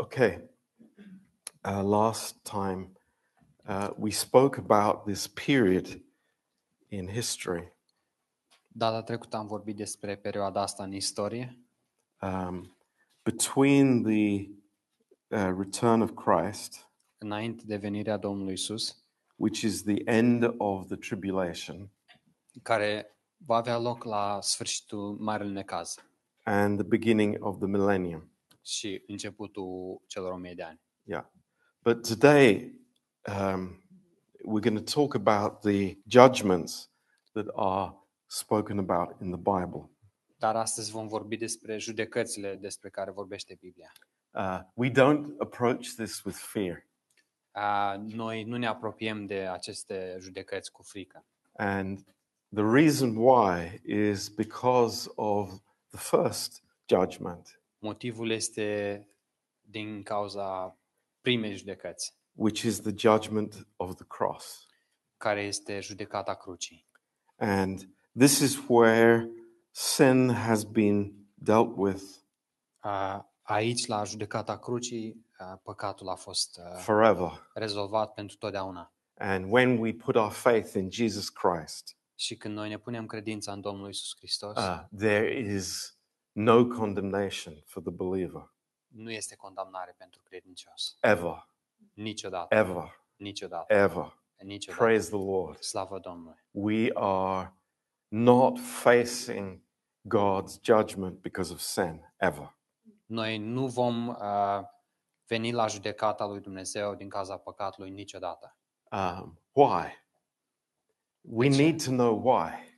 Okay. Uh, last time uh, we spoke about this period in history Data trecută am vorbit despre perioada asta în istorie, um, between the uh, return of Christ, înainte de venirea Domnului Isus, which is the end of the tribulation, care va avea loc la sfârșitul Marelui Necaz and the beginning of the millennium. Și începutul celor o mie de ani. Yeah. But today um, we're going to talk about the judgments that are spoken about in the Bible. Dar astăzi vom vorbi despre judecățile despre care vorbește Biblia. Uh, we don't approach this with fear. A, Noi nu ne apropiem de aceste judecăți cu frică. And the reason why is because of the first judgment, Motivul este din cauza primei judecăți, which is the judgment of the cross. care este judecata crucii. And this is where sin has been dealt with A, Aici, la judecata crucii, a, păcatul a fost a, forever. rezolvat pentru totdeauna. And when we put our faith in Jesus Christ, Și când noi ne punem credința în Domnul Isus Hristos, uh, there is no condemnation for the believer, nu este condamnare pentru credincios. ever, Niciodată. ever, Niciodată. ever. Niciodată. Praise the Lord. Slavă Domnului. We are not facing God's judgment because of sin, ever. Noi nu vom uh, veni la judecata lui Dumnezeu din cauza păcatului niciodată. Um, why? We need to know why.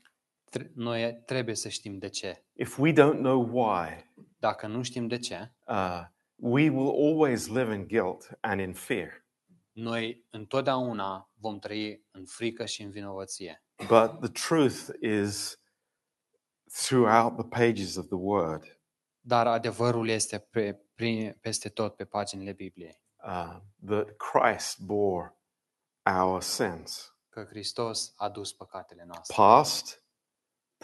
Tre- Noi trebuie să știm de ce. If we don't know why, Dacă nu știm de ce, uh, we will always live in guilt and in fear. noi întotdeauna vom trăi în frică și în vinovăție. But the truth is, throughout the pages of the Word, Dar adevărul este pe, prin, peste tot pe paginile Bibliei. uh, that Christ bore our sins, Că Hristos a dus păcatele noastre. past,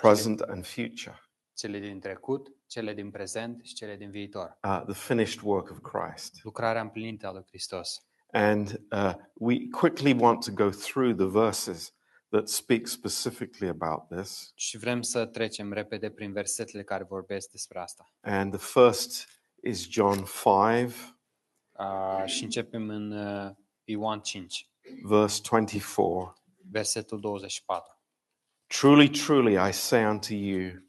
present, and future. Cele din trecut, cele din prezent și cele din viitor. Uh, the finished work of Christ. Lucrarea împlinită a lui Hristos. And uh, we quickly want to go through the verses that speak specifically about this. Și vrem să trecem repede prin versetele care vorbesc despre asta. And the first is John 5, Uh, și începem în uh, Ioan 5, verse 24. versetul 24. Truly, truly, I say unto you,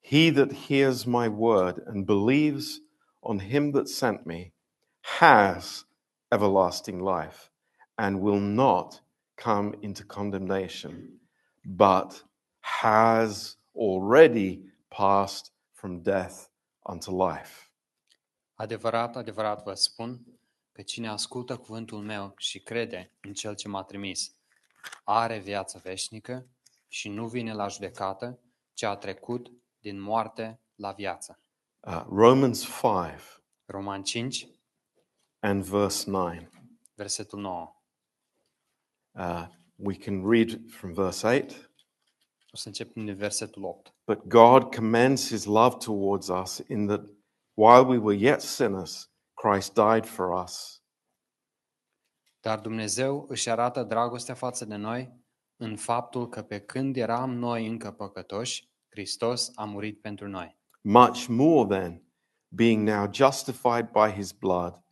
he that hears my word and believes on him that sent me has everlasting life and will not come into condemnation, but has already passed from death unto life. Adevărat, adevărat vă spun că cine ascultă cuvântul meu și crede în cel ce m-a trimis, are viață veșnică și nu vine la judecată, ci a trecut din moarte la viață. Uh, Romans 5 Roman 5, and verse 9. versetul 9. Uh, we can read from verse 8. O să începem din versetul 8. But God commends his love towards us in that while we were yet sinners, Christ died for us. Dar Dumnezeu își arată dragostea față de noi în faptul că pe când eram noi încă păcătoși, Hristos a murit pentru noi. Much more then, being now justified by his blood,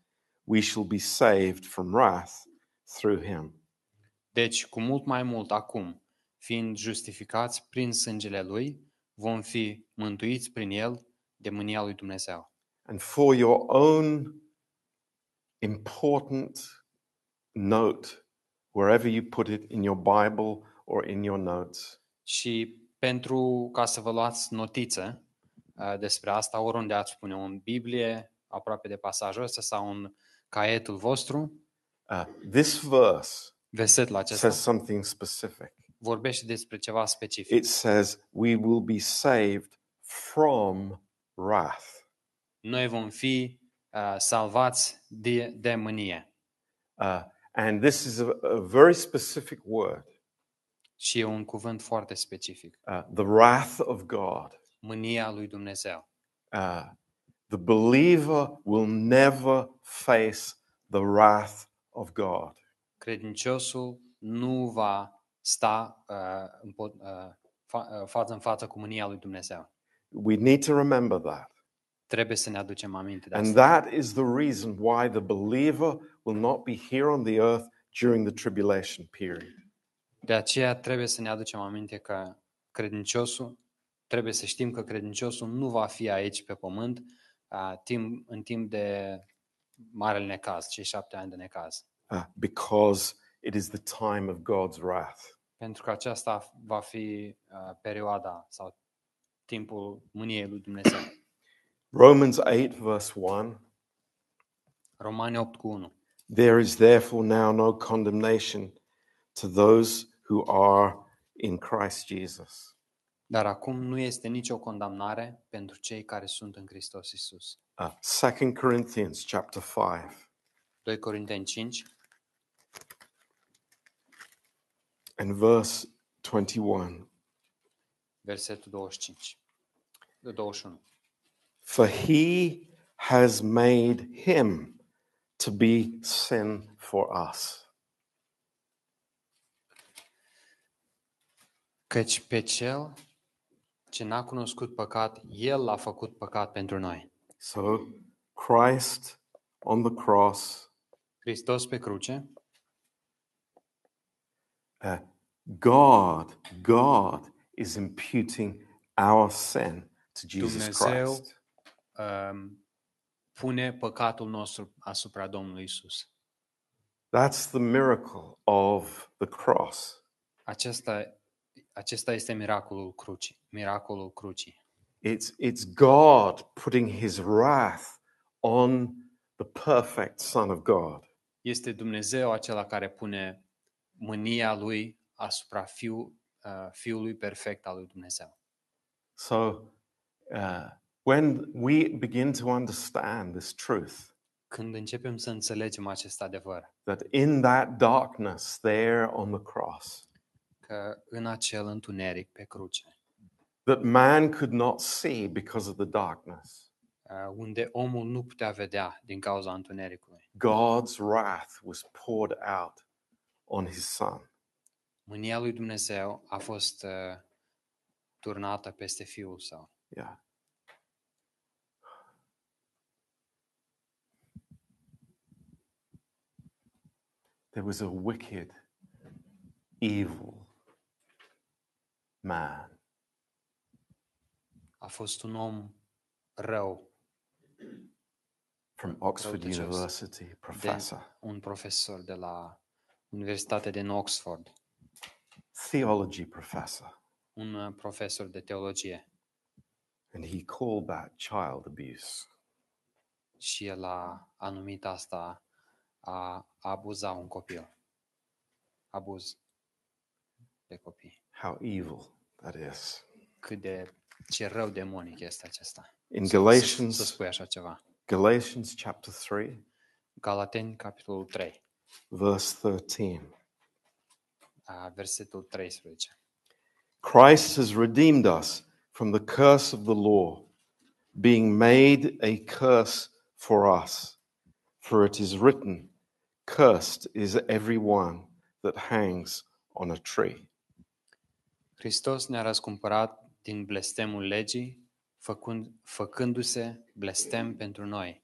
we shall be saved from wrath through him. Deci, cu mult mai mult acum, fiind justificați prin sângele Lui, vom fi mântuiți prin El de mânia lui Dumnezeu. And for your own important note, wherever you put it in your Bible or in your notes, Și pentru ca să vă luați notiță uh, despre asta, oriunde ați pune în Biblie, aproape de pasajul ăsta sau în caietul vostru, uh, this verse versetul acesta says something specific. vorbește despre ceva specific. It says, We will be saved from wrath. Noi vom fi uh, salvați de, de mânie. Uh, and this is a, a very specific word Și e un cuvânt foarte specific. uh, the wrath of God. Mânia lui Dumnezeu. Uh, the believer will never face the wrath of God. Credinciosul nu va sta uh, în, po- uh, fa- uh, față în față cu mânia lui Dumnezeu. We need to remember that. Trebuie să ne aducem aminte de And asta. that is the reason why the believer will not be here on the earth during the tribulation period. De aceea trebuie să ne aducem aminte că credinciosul, trebuie să știm că credinciosul nu va fi aici pe pământ uh, timp, în timp de marele necaz, cei șapte ani de necaz. uh, because it is the time of God's wrath. Pentru că aceasta va fi uh, perioada sau timpul mâniei lui Dumnezeu. Romans 8, verse 1 Romani 8 cu 1. There is therefore now no condemnation to those who are in Christ Jesus. Dar acum nu este nicio condamnare pentru cei care sunt în Hristos Isus. Uh, 2 Corinthians chapter 5 2 Corinteni 5 and verse 21. versetul 25. De 21. For he has made him to be sin for us. Căci pe cel ce n-a cunoscut păcat, el l-a făcut păcat pentru noi. So Christ on the cross, Hristos pe cruce, uh, God, God is imputing our sin to Jesus Dumnezeu Christ. um, pune păcatul nostru asupra Domnului Isus. That's the miracle of the cross. Acesta, acesta este miracolul crucii. Miracolul crucii. It's, it's God putting his wrath on the perfect Son of God. Este Dumnezeu acela care pune mânia lui asupra fiu, uh, fiului perfect al lui Dumnezeu. So uh, when we begin to understand this truth, Când începem să înțelegem acest adevăr, that in that darkness there on the cross, că în acel întuneric pe cruce, that man could not see because of the darkness, uh, unde omul nu putea vedea din cauza întunericului, God's wrath was poured out on his son. mânia lui Dumnezeu a fost uh, turnată peste fiul său. Yeah. There was a wicked, evil man. A fost un om rău, from Oxford Răutăcios. University, professor, un profesor de la Universitatea din Oxford, theology professor, un uh, profesor de teologie. And he called that child abuse. și el a, a numit asta a, a abuza un copil. Abuz de copii. How evil that is. Cât de ce rău demonic este acesta. In Să, să, să Galatians, spui așa ceva. Galatians chapter 3, Galateni, capitolul 3, verse 13. a, versetul 13. Christ has redeemed us from the curse of the law, being made a curse for us. For it is written, Cursed is everyone that hangs on a tree. Hristos ne-a răscumpărat din blestemul legii, făcând, făcându-se blestem pentru noi,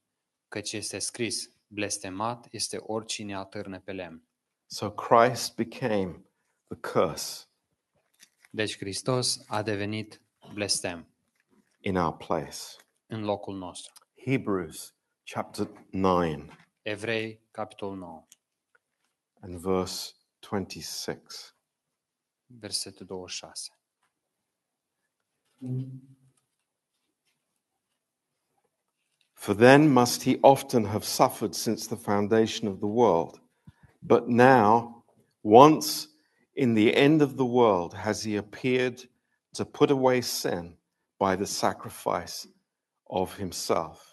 căci este scris, blestemat este oricine atârne pe lemn. So Christ became the curse Deci Hristos a devenit blestem in our place. în locul nostru. Hebrews chapter 9 Evrei, capitolul 9, and verse 26. versetul 26. For then must he often have suffered since the foundation of the world. But now, once in the end of the world, has he appeared to put away sin by the sacrifice of himself.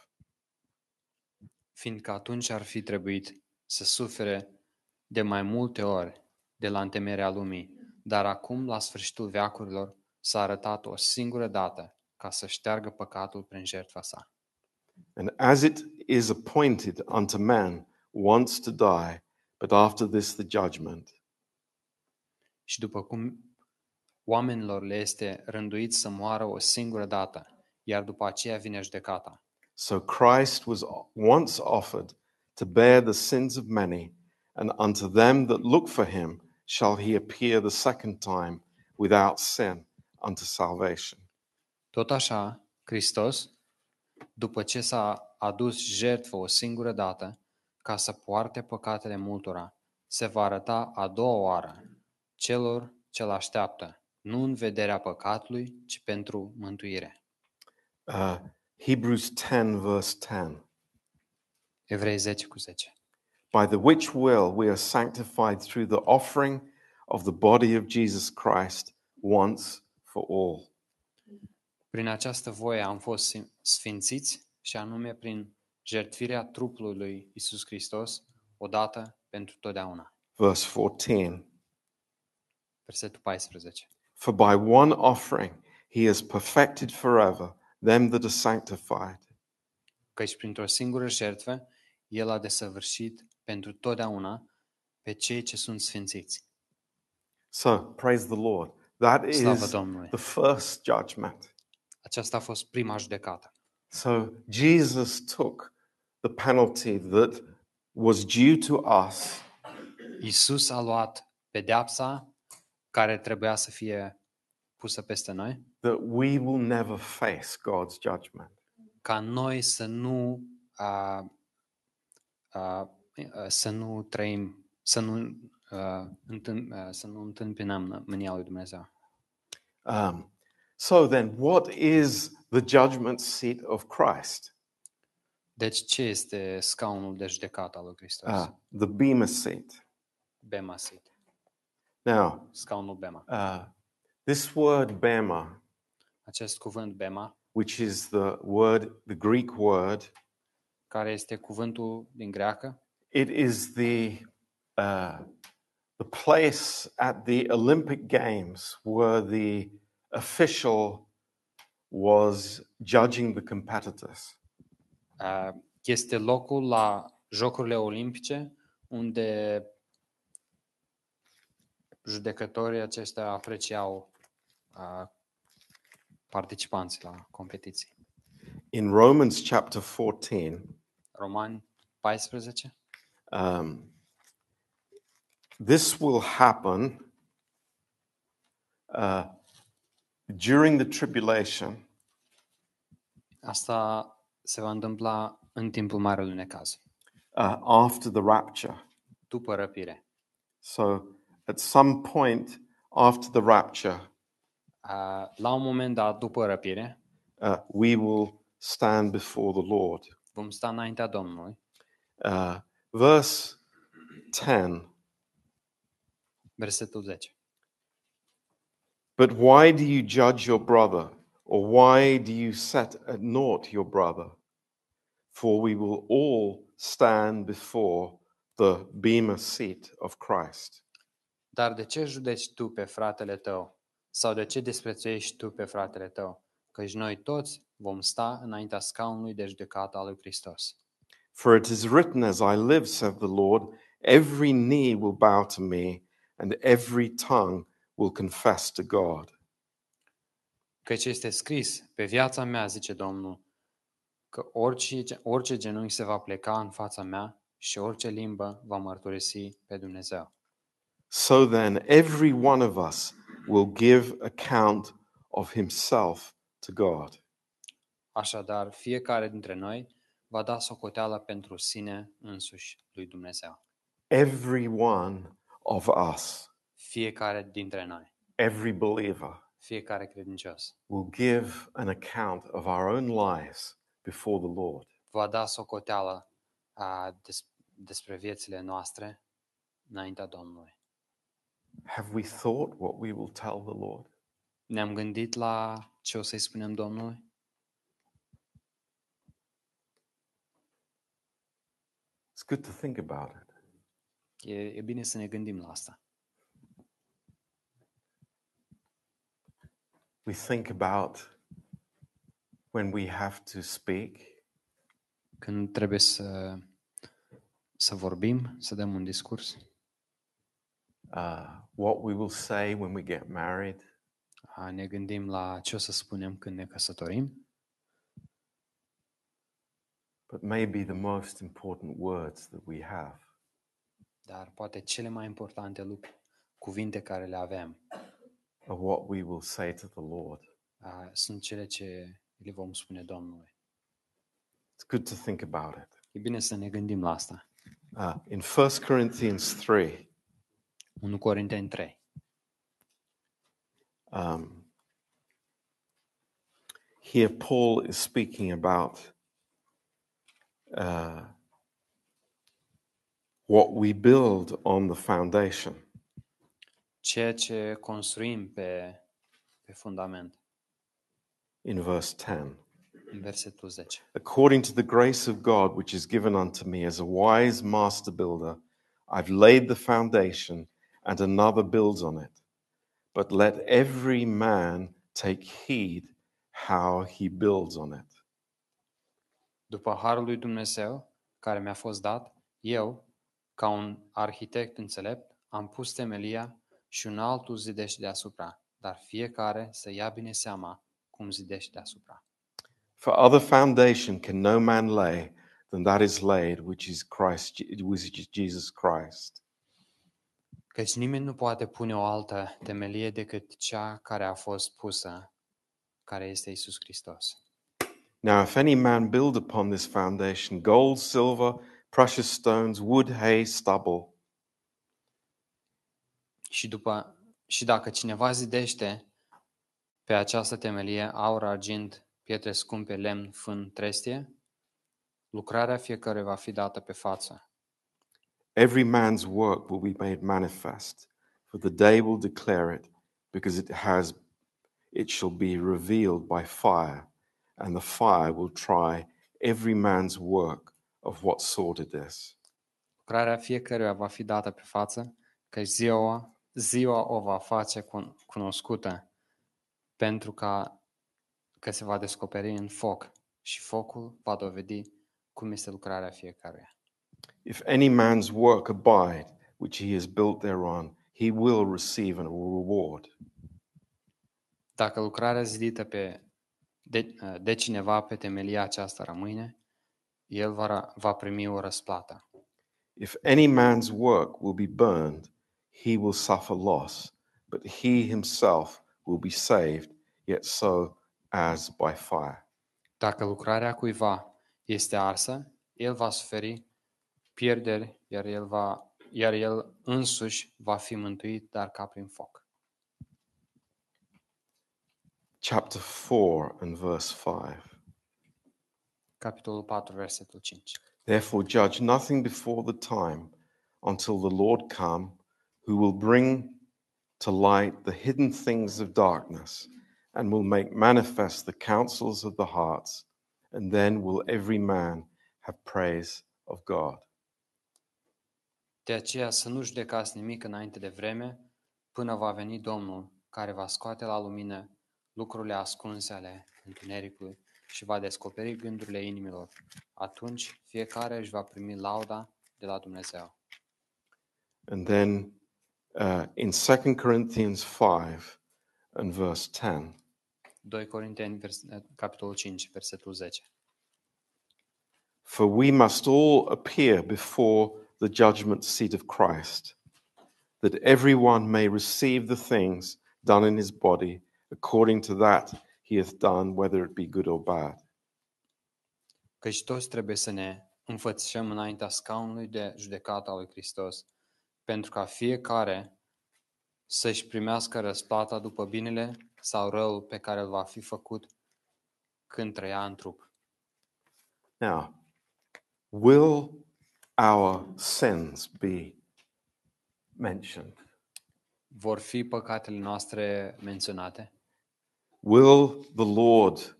Fiindcă atunci ar fi trebuit să sufere de mai multe ori de la întemerea lumii, dar acum, la sfârșitul veacurilor, s-a arătat o singură dată ca să șteargă păcatul prin jertfa sa. And as it is appointed unto man once to die, but after this the judgment. Și după cum oamenilor le este rânduit să moară o singură dată, iar după aceea vine judecata. So Christ was once offered to bear the sins of many, and unto them that look for him shall he appear the second time without sin unto salvation. Tot așa, Hristos, după ce s-a adus jertfă o singură dată, ca să poarte păcatele multora, se va arăta a doua oară celor ce l așteaptă, nu în vederea păcatului, ci pentru mântuire. Uh, Hebrews 10, verse 10. Evrei 10 cu 10. By the which will we are sanctified through the offering of the body of Jesus Christ once for all. Prin această voie am fost sim- sfințiți și anume prin jertfirea trupului lui Isus Hristos, odată pentru totdeauna. Verse 14. Versetul 14. For by one offering he has perfected forever them that are sanctified. Căci printr-o singură jertfă, El a desăvârșit pentru totdeauna pe cei ce sunt sfințiți. So, praise the Lord. That Slavă is Domnului! the first judgment. Aceasta a fost prima judecată. So, Jesus took the penalty that was due to us Isus a luat pedeapsa care trebuia să fie pusă peste noi, that we will never face God's judgment. ca noi să nu a, a, să nu trăim, să nu, a, întâm, a, să nu întâmpinăm mânia lui Dumnezeu. Um, so, then, what is the judgment seat of Christ? Deci ce este scaunul de judecată al lui Hristos? Uh, the Bema seat. Bema seat. Now, Scaunul Bema. uh, this word Bema, Acest cuvânt Bema, which is the word, the Greek word, care este cuvântul din greacă, it is the uh, the place at the Olympic Games where the official was judging the competitors. uh, este locul la Jocurile Olimpice unde judecătorii aceștia apreciau uh, participanții la competiții. In Romans chapter 14, Romani 14. um, this will happen uh, during the tribulation Asta se va întâmpla în timpul Marelui Necaz, uh, after the rapture. după răpire. So, at some point after the rapture, Uh, la un moment dat, după răpire, uh, we will stand before the Lord. vom sta înaintea Domnului. Uh, verse 10 Versetul 10. But why do you judge your brother? Or why do you set at naught your brother? For we will all stand before the Bema seat of Christ. Dar de ce judeci tu pe fratele tău? Sau de ce desprețuiești tu pe fratele tău? Căci noi toți vom sta înaintea scaunului de judecată al lui Hristos. For it is written, As I live, saith the Lord, every knee will bow to me, and every tongue will confess to God. Căci este scris, pe viața mea, zice Domnul, că orice, orice genunchi se va pleca în fața mea și orice limbă va mărturisi pe Dumnezeu. So then, every one of us will give account of himself to God. Așadar, fiecare dintre noi va da socoteală pentru sine însuși lui Dumnezeu. Every one of us, Fiecare dintre noi, every believer, fiecare credincios, will give an account of our own lives before the Lord. va da socoteală a, des, despre viețile noastre înaintea Domnului. Have we thought what we will tell the Lord? Ne-am gândit la ce o să-i spunem Domnului? It's good to think about it. E, e bine să ne gândim la asta. We think about when we have to speak, Când trebuie să, să vorbim, să dăm un discurs, uh, what we will say when we get married, a, ne gândim la ce o să spunem când ne căsătorim, but maybe the most important words that we have dar poate cele mai importante lucruri, cuvinte care le avem, are what we will say to the Lord. a, sunt cele ce le vom spune Domnului. It's good to think about it. E bine să ne gândim la asta. Uh, in 1 Corinthians 3, 1 Corinteni 3. um, here Paul is speaking about uh, what we build on the foundation. Ceea ce construim pe, pe fundament, in verse 10. în versetul 10. According to the grace of God, which is given unto me as a wise master builder, I've laid the foundation, and another builds on it. But let every man take heed how he builds on it. După harul lui Dumnezeu, care mi-a fost dat, eu, ca un arhitect înțelept, am pus temelia și un altul zidește deasupra, dar fiecare să ia bine seama cum zidește deasupra. For other foundation can no man lay than that is laid, which is Christ, which is Jesus Christ. Căci nimeni nu poate pune o altă temelie decât cea care a fost pusă, care este Isus Hristos. Now, if any man build upon this foundation gold, silver, precious stones, wood, hay, stubble, Și, după, și dacă cineva zidește pe această temelie aur, argint, pietre scumpe, lemn, fân, trestie, lucrarea fiecare va fi dată pe față. Every man's work will be made manifest, for the day will declare it, because it has it shall be revealed by fire, and the fire will try every man's work of what sort it is. Lucrarea fiecăruia va fi dată pe față, că ziua, ziua o va face cun- cunoscută, pentru ca, că se va descoperi în foc și focul va dovedi cum este lucrarea fiecăruia. If any man's work abide, which he has built thereon, he will receive a reward. Dacă lucrarea zidită pe, de, de cineva pe temelia aceasta rămâne, el va, va primi o răsplată. If any man's work will be burned, he will suffer loss, but he himself will be saved, yet so as by fire. Dacă lucrarea cuiva este arsă, el va suferi pierderi, iar el, va, iar el însuși va fi mântuit, dar ca prin foc. Chapter 4 and verse 5. Capitolul 4, versetul 5. Therefore, judge nothing before the time until the Lord come, who will bring to light the hidden things of darkness and will make manifest the counsels of the hearts, and then will every man have praise of God. De aceea să nu judecați nimic înainte de vreme, până va veni Domnul, care va scoate la lumină lucrurile ascunse ale întunericului și va descoperi gândurile inimilor. Atunci fiecare își va primi lauda de la Dumnezeu. And then uh, in 2 Corinthians 5 and verse 10, 2 Corinteni, vers, capitolul 5, versetul 10. For we must all appear before the judgment seat of Christ, that everyone may receive the things done in his body according to that he hath done, whether it be good or bad. Căci toți trebuie să ne înfățișăm înaintea scaunului de judecată al lui Hristos, pentru ca fiecare să-și primească răsplata după binele sau răul pe care îl va fi făcut când trăia în trup. Now, will our sins be mentioned? Vor fi păcatele noastre menționate? Will the Lord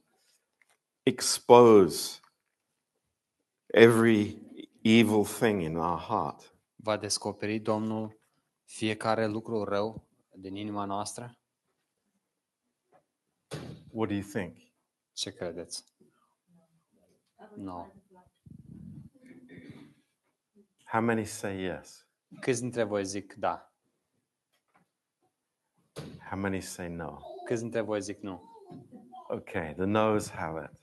expose every evil thing in our heart? Va descoperi Domnul fiecare lucru rău din inima noastră? What do you think? Ce credeți? Nu. How many say yes? Câți dintre voi zic da? How many say no? Câți dintre voi zic nu? Okay, the no's have it.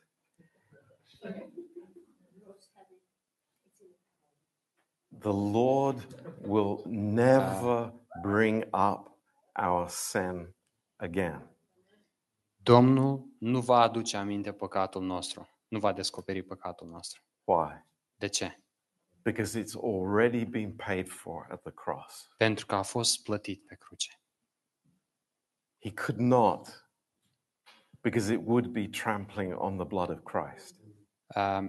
The Lord will never bring up our sin again. Domnul nu va aduce aminte păcatul nostru. Nu va descoperi păcatul nostru. Why? De ce? Because it's already been paid for at the cross. Pentru că a fost plătit pe cruce. He could not, because it would be trampling on the blood of Christ. Uh,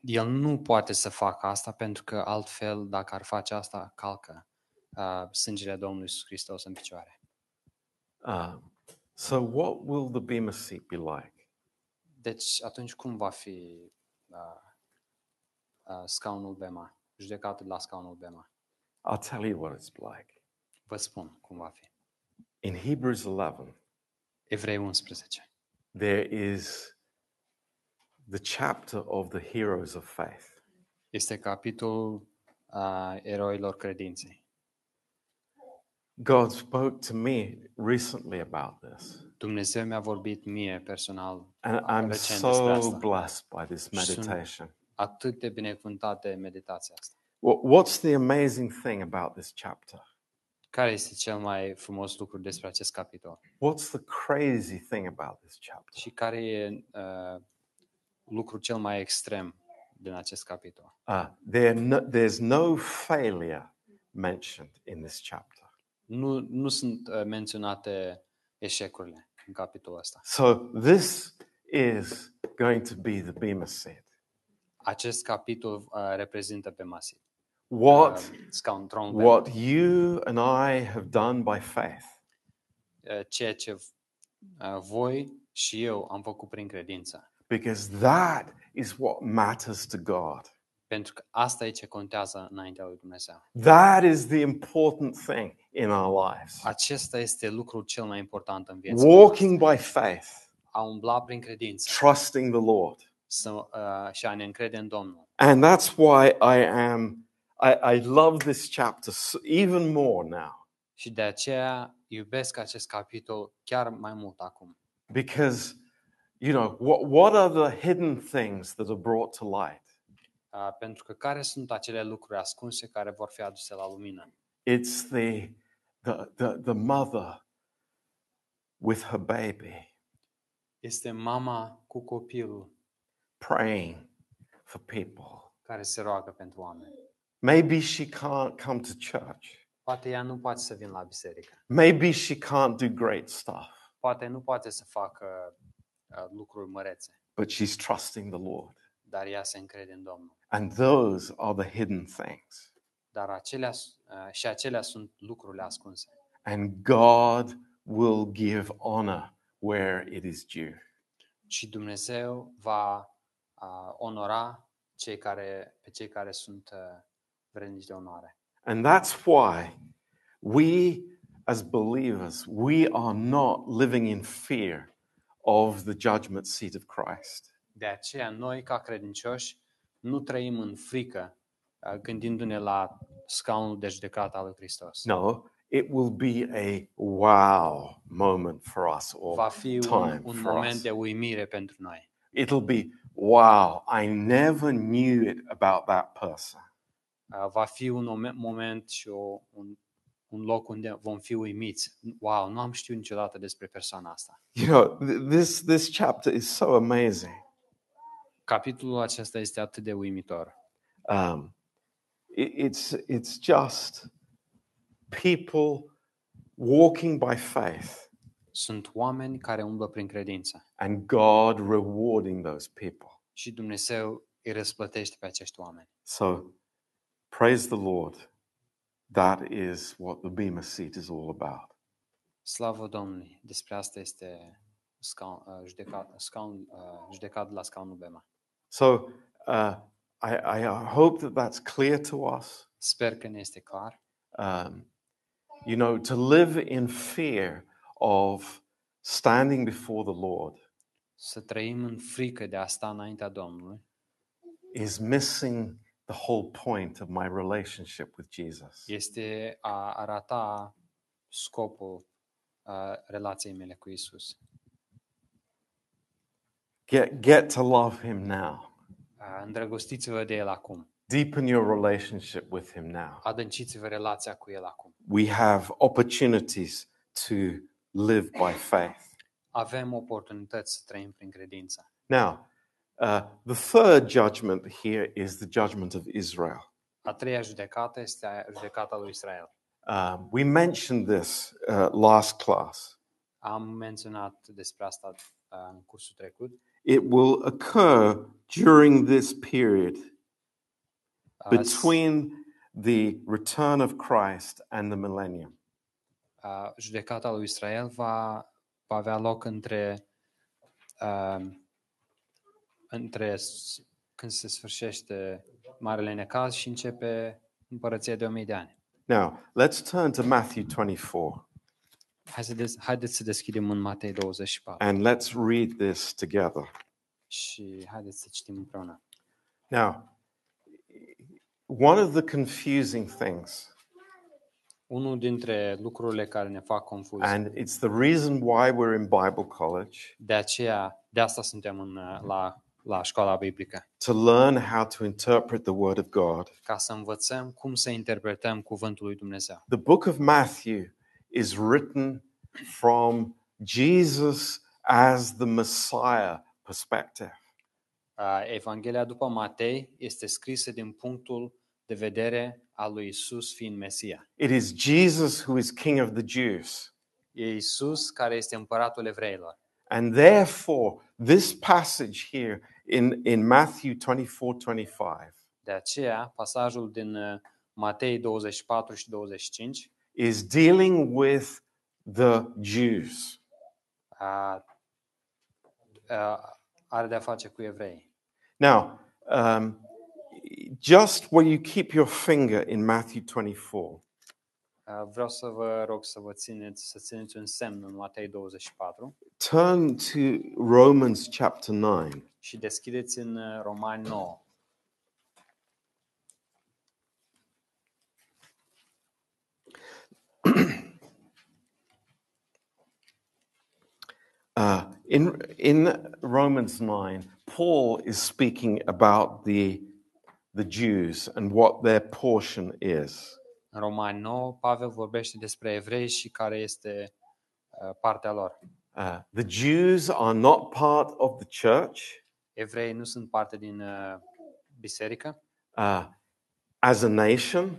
el nu poate să facă asta pentru că altfel, dacă ar face asta, calcă uh, sângele Domnului Iisus Hristos în picioare. Uh, so, what will the Bema seat be like? Deci, atunci cum va fi uh, uh, scaunul Bema? Judecatul la scaunul Bema? I'll tell you what it's like. Vă spun cum va fi. In Hebrews 11, Evrei 11. there is the chapter of the heroes of faith. Este capitolul uh, eroilor credinței. God spoke to me recently about this, Dumnezeu mi-a vorbit mie personal and uh, I'm recent despre so asta. blessed by this Sunt- meditation. Atât de binecuvântat de meditația asta. Wha- What's the amazing thing about this chapter? Care este cel mai frumos lucru despre acest capitol? What's the crazy thing about this chapter? Și care e uh, lucrul cel mai extrem din acest capitol? Uh, there no, there's no failure mentioned in this chapter. Nu, nu sunt uh, menționate eșecurile în capitolul ăsta. So this is going to be the Bema seat. Acest capitol uh, reprezintă pe Masi. What Uh, scaun, tronul pe what you and I have done by faith uh, ceea ce uh, voi și eu am făcut prin credință. because that is what matters to God. Pentru că asta e ce contează înaintea lui Dumnezeu. That is the important thing in our lives. Acesta este lucrul cel mai important în viața noastră. Walking by faith, A umbla prin credință trusting the Lord. Să, uh, și a ne încrede în Domnul. And that's why I am I, I love this chapter s- even more now Și de aceea iubesc acest capitol chiar mai mult acum. because you know what what are the hidden things that are brought to light? Uh, pentru că care sunt acele lucruri ascunse care vor fi aduse la lumină? It's the the the, the mother with her baby Este mama cu copilul praying for people. care se roagă pentru oameni. Maybe she can't come to church. Poate ea nu poate să vină la biserică. Maybe she can't do great stuff, Poate nu poate să facă uh, lucruri mărețe, but she's trusting the Lord. dar ea se încrede în Domnul. And those are the hidden things. Dar acelea, s- uh, și acelea sunt lucrurile ascunse. And God will give honor where it is due. Și Dumnezeu va uh, onora cei care, pe cei care sunt uh, vrednici de onoare. And that's why we, as believers, we are not living in fear of the judgment seat of Christ. De aceea, noi, ca credincioși, nu trăim în frică uh, gândindu-ne la scaunul de judecată al lui Hristos. No, it will be a wow moment for us Va all. fi un, time un for moment us. de uimire pentru noi. It'll be wow, I never knew it about that person. Uh, Va fi un momen- moment și o, un, un loc unde vom fi uimiți. Wow, nu am știut niciodată despre persoana asta. You know, th- this this chapter is so amazing. Capitolul acesta este atât de uimitor. Um, it- it's it's just people walking by faith Sunt oameni care umblă prin credință and God rewarding those people. și Dumnezeu îi răsplătește pe acești oameni. So, praise the Lord. That is what the Bema seat is all about. Slavă Domnului! Despre asta este scaun, uh, judecat, scaun, uh, judecat la scaunul Bema. So, uh, I, I hope that that's clear to us. Sper că ne este clar. Um, you know, to live in fear of standing before the Lord Să trăim în frică de a sta înaintea Domnului is missing the whole point of my relationship with Jesus. este a arata scopul uh, relației mele cu Isus. Get, get to love him now. Uh, îndrăgostiți-vă de El acum. Deepen your relationship with him now. Adânciți-vă relația cu El acum. We have opportunities to live by faith. Avem oportunități să trăim prin credință. Now, uh, the third judgment here is the judgment of Israel. A treia judecată este judecata lui Israel. Um, we mentioned this uh, last class. Am menționat despre asta uh, în cursul trecut. It will occur during this period between the return of Christ and the millennium. Uh, judecata lui Israel va, va avea loc între, uh, între s- când se sfârșește Marele Necaz și începe împărăția de 1000 de ani. Now, let's turn to Matthew 24 Hai să des- haideți să deschidem în Matei 24 and let's read this together. și haideți să citim împreună. Now, one of the confusing things, Unul dintre lucrurile care ne fac confuz, and it's the reason why we're in Bible college, de aceea, de asta suntem în, uh, la, la școala biblică, to learn how to interpret the Word of God. ca să învățăm cum să interpretăm cuvântul lui Dumnezeu. The book of Matthew is written from Jesus as the Messiah perspective. Uh, Evanghelia după Matei este scrisă din punctul de vedere al lui Isus fiind Mesia. It is Jesus who is King of the Jews. E Isus care este împăratul evreilor. And therefore, this passage here in, in Matthew 24 25 De aceea, pasajul din uh, Matei 24 și 25 is dealing with the Jews. uh, uh, are de-a face cu evrei. Now, um, just where you keep your finger in Matthew 24, Uh, vreau să vă rog să vă țineți, să țineți un semn în Matei 24 turn to Romans chapter 9. și deschideți în uh, Romani 9. Uh, in, in Romans 9, Paul is speaking about the, the Jews and what their portion is. În Romani 9, Pavel vorbește despre evrei și care este uh, partea lor. Uh, the Jews are not part of the church Evrei nu sunt parte din uh, biserică uh, as a nation,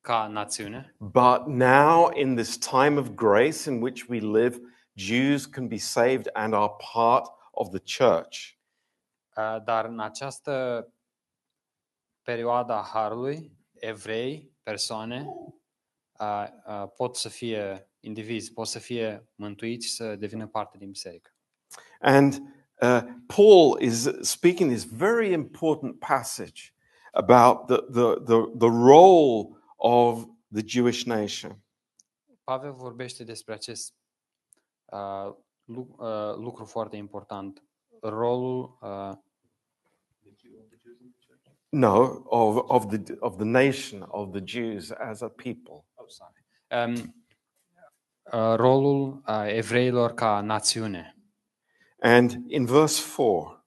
ca națiune, but now in this time of grace in which we live, Jews can be saved and are part of the church. uh, dar în această perioadă a Harului, evrei, persoane, uh, uh, pot să fie indivizi, pot să fie mântuiți și să devină parte din biserică. And uh, Paul is speaking this very important passage about the, the, the, the role of the Jewish nation. Pavel vorbește despre acest uh, lu- uh, lucru foarte important, rolul uh, No, of, of, the, of the nation of the Jews as a people. oh, sorry. um, uh, rolul uh, evreilor ca națiune. And in verse 4,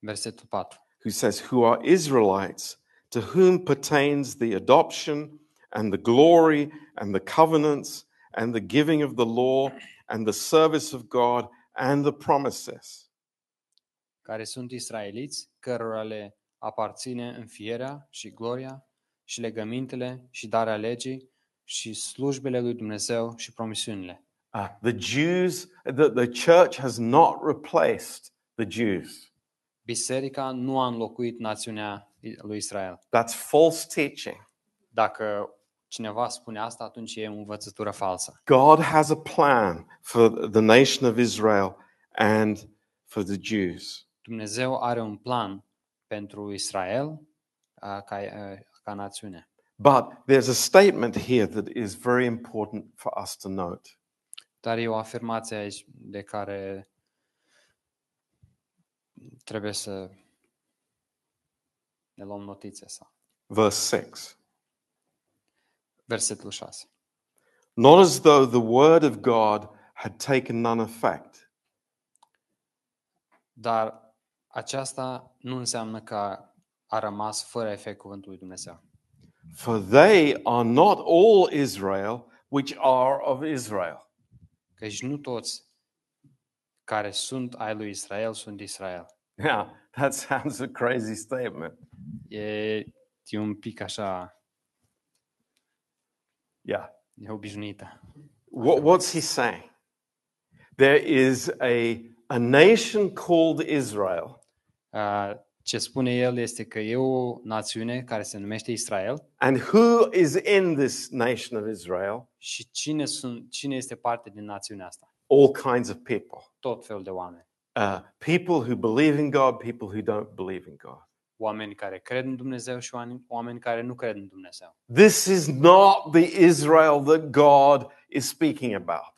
Versetul 4. who says, Who are Israelites, to whom pertains the adoption and the glory and the covenants and the giving of the law and the service of God and the promises. care sunt israeliți, cărora le aparține înfierea și gloria și legămintele și darea legii și slujbele lui Dumnezeu și promisiunile. Uh, the Jews, the, the church has not replaced the Jews. Biserica nu a înlocuit națiunea lui Israel. That's false teaching. Dacă cineva spune asta, atunci e o învățătură falsă. God has a plan for the nation of Israel and for the Jews. Dumnezeu are un plan pentru Israel uh, ca, uh, ca națiune. But there's a statement here that is very important for us to note. Dar e o afirmație aici de care trebuie să ne luăm notițe. Sau. Verse 6. Versetul 6. Not as though the word of God had taken none effect. Dar aceasta nu înseamnă că a rămas fără efect cuvântul lui Dumnezeu. For they are not all Israel which are of Israel. Căci nu toți care sunt ai lui Israel sunt Israel. Now, that sounds a crazy statement. E, e un pic așa, Yeah. e obișnuită. What, what's he saying? There is a, a nation called Israel, Uh, Ce spune el este că e o națiune care se numește Israel and who is in this nation of Israel? și cine, sunt, cine este parte din națiunea asta? All kinds of people. Tot felul de oameni. Uh, people who believe in God, people who don't believe in God. Oameni care cred în Dumnezeu și oameni, oameni care nu cred în Dumnezeu. This is not the Israel that God is speaking about.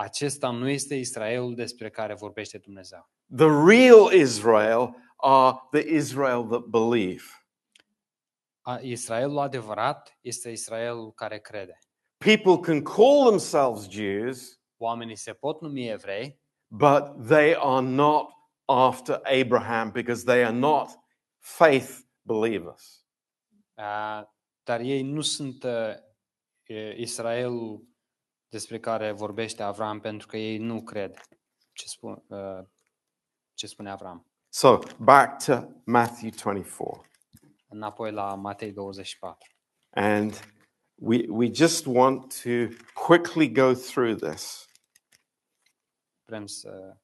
Acesta nu este Israelul despre care vorbește Dumnezeu. The real Israel are the Israel that believe. A- Israelul adevărat este Israelul care crede. People can call themselves Jews, Oamenii se pot numi evrei, but they are not after Abraham because they are not faith believers. uh, dar ei nu sunt uh, e, Israelul despre care vorbește Avram pentru că ei nu cred ce, spun, uh, ce spune Avram. So, back to Matthew 24. Înapoi la Matei 24. And we, we just want to quickly go through this. Vrem să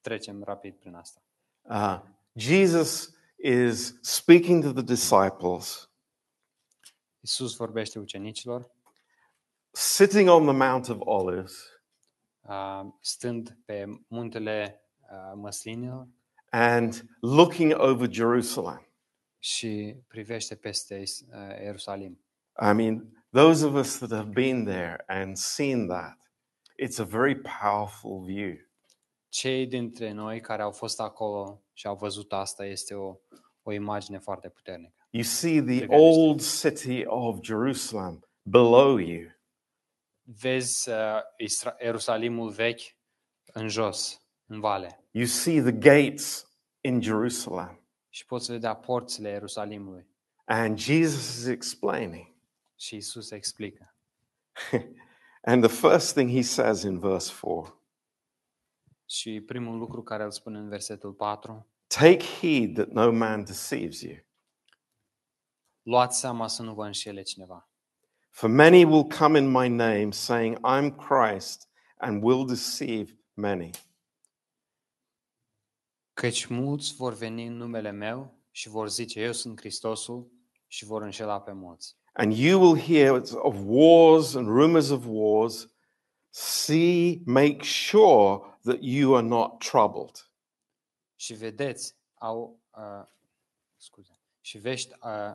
trecem rapid prin asta. Uh, Jesus is speaking to the disciples, Isus vorbește ucenicilor, sitting on the Mount of Olives, uh, stând pe muntele uh, măslinilor and looking over Jerusalem. și privește peste Is- uh, Ierusalim. I mean, those of us that have been there and seen that, it's a very powerful view. Cei dintre noi care au fost acolo și au văzut asta este o, o imagine foarte puternică. You see the Privește. old city of Jerusalem below you, Vezi uh, Isra- Ierusalimul vechi în jos, în vale. you see the gates in Jerusalem. Și poți vedea porțile Ierusalimului. And Jesus is explaining. Și Isus explică. And the first thing he says in verse 4 Și primul lucru care îl spune în versetul 4, Take heed that no man deceives you. luați seama să nu vă înșele cineva. For many will come in my name, saying, I'm Christ, and will deceive many. Căci mulți vor veni în numele meu și vor zice, eu sunt Hristosul și vor înșela pe mulți. And you will hear of wars and rumors of wars. See, make sure that you are not troubled. Și vedeți, au, uh, scuze, și vești, uh,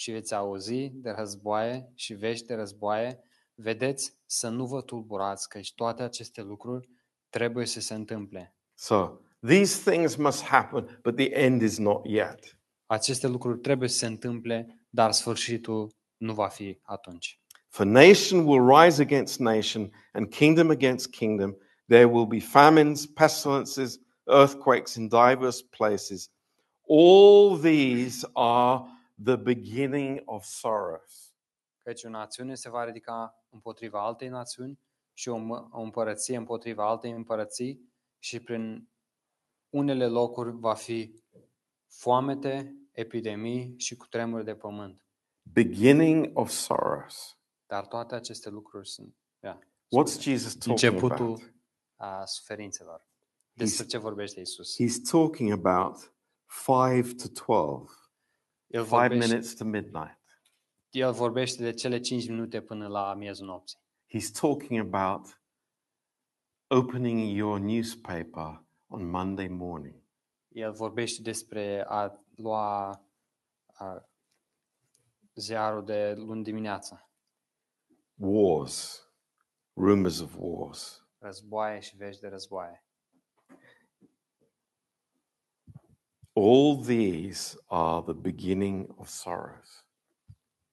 și veți auzi de războaie și vești de războaie, vedeți să nu vă tulburați, căci toate aceste lucruri trebuie să se întâmple. So these things must happen, but the end is not yet. Aceste lucruri trebuie să se întâmple, dar sfârșitul nu va fi atunci. For nation will rise against nation and kingdom against kingdom. There will be famines, pestilences, earthquakes in diverse places. All these are the beginning of sorrows. Căci o națiune se va ridica împotriva altei națiuni și o, mă- o împărăție împotriva altei împărății și prin unele locuri va fi foamete, epidemii și cutremuri de pământ. Beginning of sorrows. Dar toate aceste lucruri sunt yeah, What's Jesus talking about? începutul a suferințelor. Despre ce vorbește Isus? He's talking about 5 to 12, El 5 vorbește, minutes to midnight. el vorbește de cele 5 minute până la miezul nopții. He's talking about opening your newspaper on Monday morning. El vorbește despre a lua a, ziarul de luni dimineața, Wars, rumors of wars. războaie și vești de războaie. All these are the beginning of sorrows.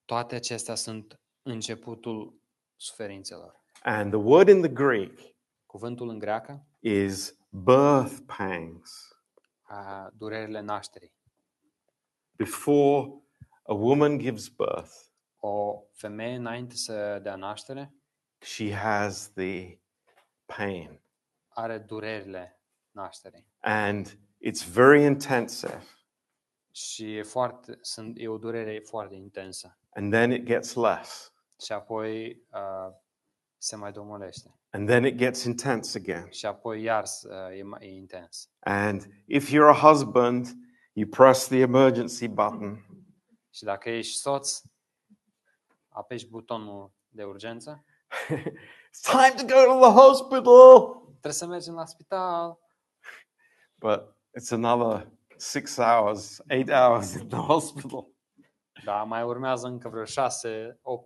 Toate acestea sunt începutul suferințelor. And the word in the Greek Cuvântul în greacă, is birth pangs. a, durerile nașterii. Before a woman gives birth, O femeie înainte să dea naștere she has the pain. are durerile nașterii. And it's very intensive. Și e, foarte, sunt, e o durere foarte intensă. And then it gets less. Și apoi uh, se mai domolește. And then it gets intense again. Și apoi iar uh, e, mai, e intens. And if you're a husband, you press the emergency button Și dacă ești soț, apeși butonul de urgență, it's time to go to the hospital. trebuie să mergem la spital. But it's another six hours, eight hours in the hospital. Dar mai urmează încă vreo 6-8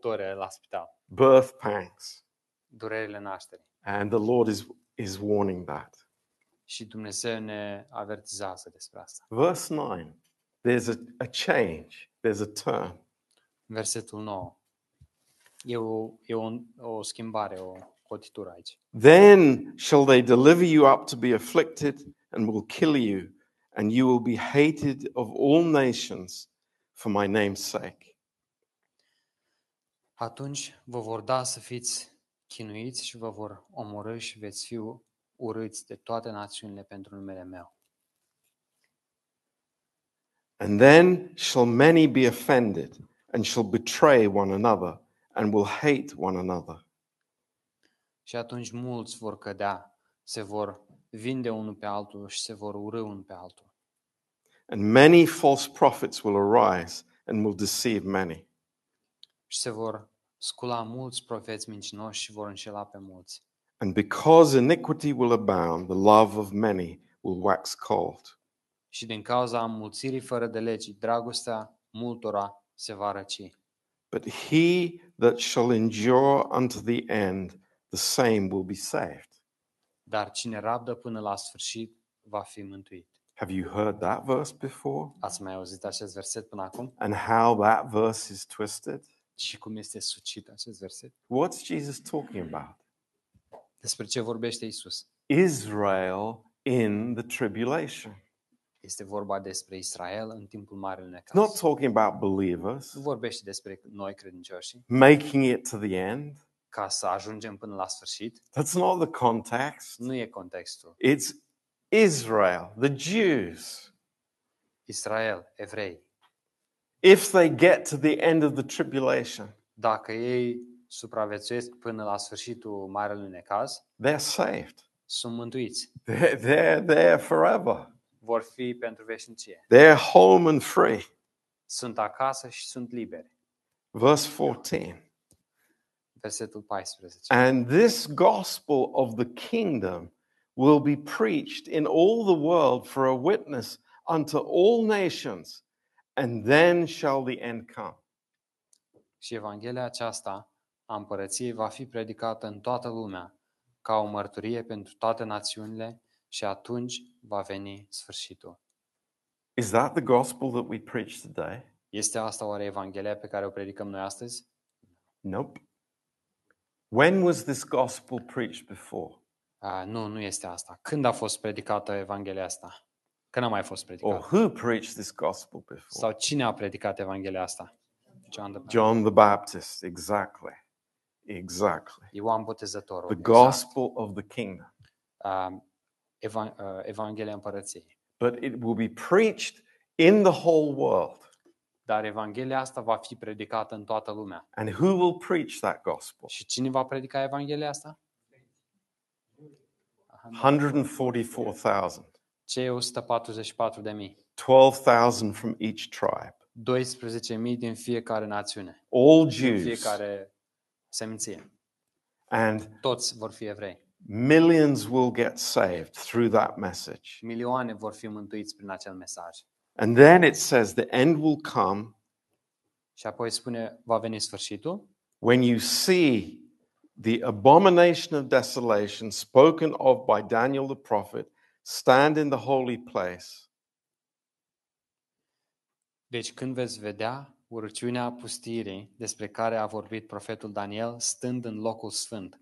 ore la spital. Birth pangs. Durerile nașterii. And the Lord is, is warning that. Și Dumnezeu ne avertizează despre asta. Verse 9 there's a, a change, there's a turn. Versetul 9. E o, e o, o schimbare, o cotitură aici. Then shall they deliver you up to be afflicted and will kill you, and you will be hated of all nations for my name's sake. Atunci vă vor da să fiți chinuiți și vă vor omorâ și veți fi urâți de toate națiunile pentru numele meu. And then shall many be offended and shall betray one another and will hate one another. Și atunci mulți vor cădea, se vor vinde unul pe altul și se vor urâ unul pe altul. And many false prophets will arise and will deceive many. Și se vor scula mulți profeți mincinoși și vor înșela pe mulți. And because iniquity will abound, the love of many will wax cold. Și din cauza mulțirii fără de legi, dragostea multora se va răci. But he that shall endure unto the end, the same will be saved. Dar cine rabdă până la sfârșit va fi mântuit. Have you heard that verse before? Ați mai auzit acest verset până acum? And how that verse is twisted? Și cum este sucit acest verset? What's Jesus talking about? Despre ce vorbește Isus? Israel in the tribulation. Este vorba despre Israel în timpul Marelui Necaz. Not talking about believers Nu vorbește despre noi credincioși, making it to the end. Ca să ajungem până la sfârșit. That's not the context. Nu e contextul. It's Israel, the Jews. Israel, evrei, If they get to the end of the tribulation, dacă ei supraviețuiesc până la sfârșitul Marelui Necaz, they're saved. sunt mântuiți. They're, they're there forever. Vor fi pentru veșnicie. They're home and free. Sunt acasă și sunt liberi. Verse 14. Versetul 14. And this gospel of the kingdom will be preached in all the world for a witness unto all nations, and then shall the end come. Și Evanghelia aceasta a împărăției va fi predicată în toată lumea, ca o mărturie pentru toate națiunile și atunci va veni sfârșitul. Is that the gospel that we preach today? Este asta oare Evanghelia pe care o predicăm noi astăzi? Nope. When was this gospel preached before? Uh, nu, nu este asta. Când a fost predicată Evanghelia asta? Când a mai fost Or predicată? who preached this gospel before? Sau cine a predicat Evanghelia asta? John the Baptist. John the Baptist, exactly. Exactly. Ioan Botezătorul. The exact. gospel of the kingdom. Uh, eva- uh, Evanghelia Împărăției. But it will be preached in the whole world. Dar Evanghelia asta va fi predicată în toată lumea. And who will preach that gospel? Și cine va predica Evanghelia asta? 144,000. Cei 144 de mii. 12,000 from each tribe. 12.000 din fiecare națiune, All din Jews. fiecare seminție. And Toți vor fi evrei. millions will get saved through that message. Milioane vor fi mântuiți prin acel mesaj. And then it says the end will come Și apoi spune, va veni sfârșitul, when you see the abomination of desolation spoken of by Daniel the prophet stand in the holy place Deci când veți vedea urăciunea pustirii despre care a vorbit profetul Daniel stând în locul sfânt.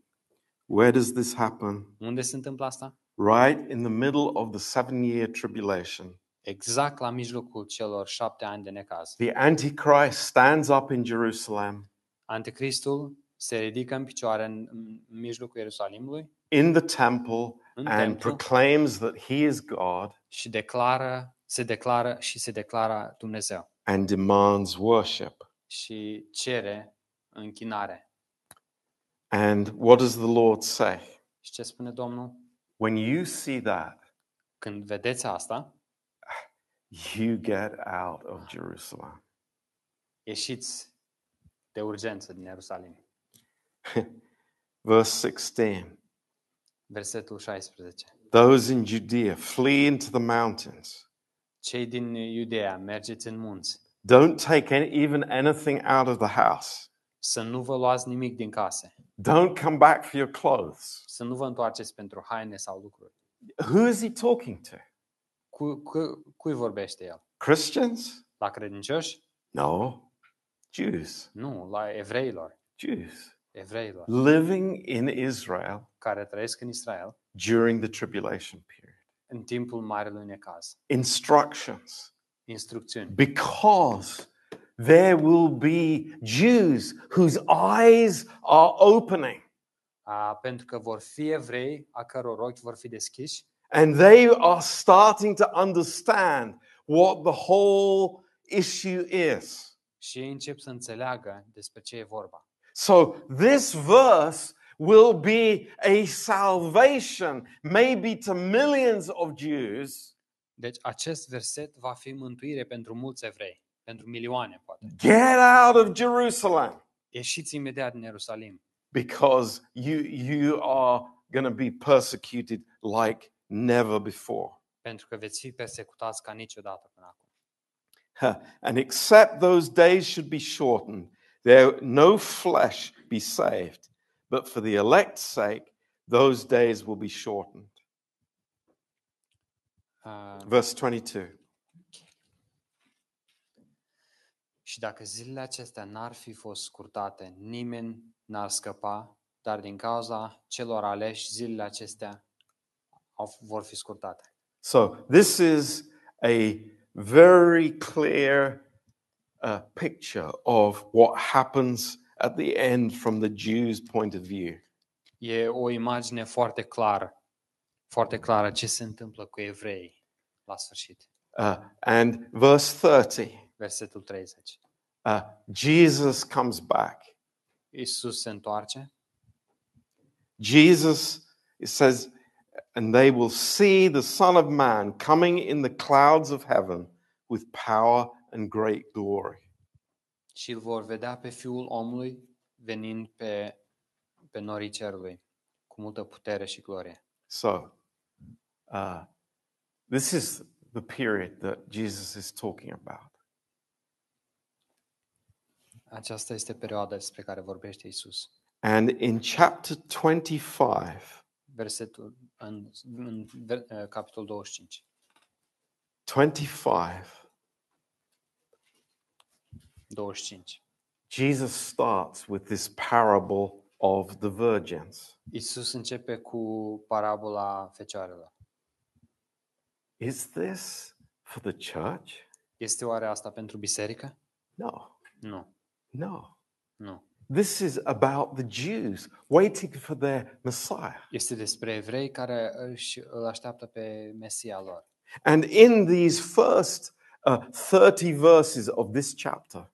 Where does this happen? Unde se întâmplă asta? Right in the middle of the seven year tribulation. Exact la mijlocul celor șapte ani de necaz. The Antichrist stands up in Jerusalem Anticristul se ridică în picioare în, în mijlocul Ierusalimului in the temple în and templu proclaims that he is God și declară, se declară și se declară Dumnezeu and demands worship. și cere închinare. And what does the Lord say? Și ce spune Domnul? When you see that, Când vedeți asta, you get out of Jerusalem. ieșiți de urgență din Ierusalim. Verse 16 Versetul 16. Those in Judea flee into the mountains. Cei din Iudea, mergeți în munți, Don't take any, even anything out of the house. să nu vă luați nimic din case, Don't come back for your clothes. să nu vă întoarceți pentru haine sau lucruri. Who is he talking to? Cu, cu, cui vorbește el? Christians? La credincioși? No. Jews. Nu, la evreilor. Jews. Evreilor Living in Israel care trăiesc în Israel during the tribulation period. în timpul Marelui Necaz. Instructions. Instrucțiuni. Because there will be Jews whose eyes are opening A, pentru că vor fi evrei a căror ochi vor fi deschiși and they are starting to understand what the whole issue is. și ei încep să înțeleagă despre ce e vorba. So this verse will be a salvation, maybe to millions of Jews. Deci acest verset va fi mântuire pentru mulți evrei, pentru milioane poate. Get out of Jerusalem Ieșiți imediat din Ierusalim, because you, you are going to be persecuted like never before. pentru că veți fi persecutați ca niciodată până acum. Huh. And except those days should be shortened, there no flesh be saved, but for the elect's sake, those days will be shortened. Uh, Verse 22. și dacă zilele acestea n-ar fi fost scurtate, nimeni n-ar scăpa, dar din cauza celor aleși, zilele acestea vor fi scurtate. So, this is a very clear uh, picture of what happens at the end from the Jews' point of view. E o imagine foarte clară, foarte clară ce se întâmplă cu evrei la sfârșit. Uh, and verse 30 Versetul 30. uh, Jesus comes back. Isus se întoarce Jesus, it says, and they will see the Son of Man coming in the clouds of heaven with power and great glory. și îl vor vedea pe Fiul omului venind pe, pe norii cerului cu multă putere și glorie. So, uh, this is the period that Jesus is talking about. Aceasta este perioada despre care vorbește Isus. And in chapter 25, Versetul în, în ver, eh, capitolul 25. 25, 25. Jesus starts with this parable of the virgins. Isus începe cu parabola fecioarelor. Is this for the church? Este oare asta pentru biserică? No, Nu, no. nu. This is about the Jews waiting for their Messiah. Este despre evrei care își, îl așteaptă pe Mesia lor. And in these first uh, 30 verses of this chapter,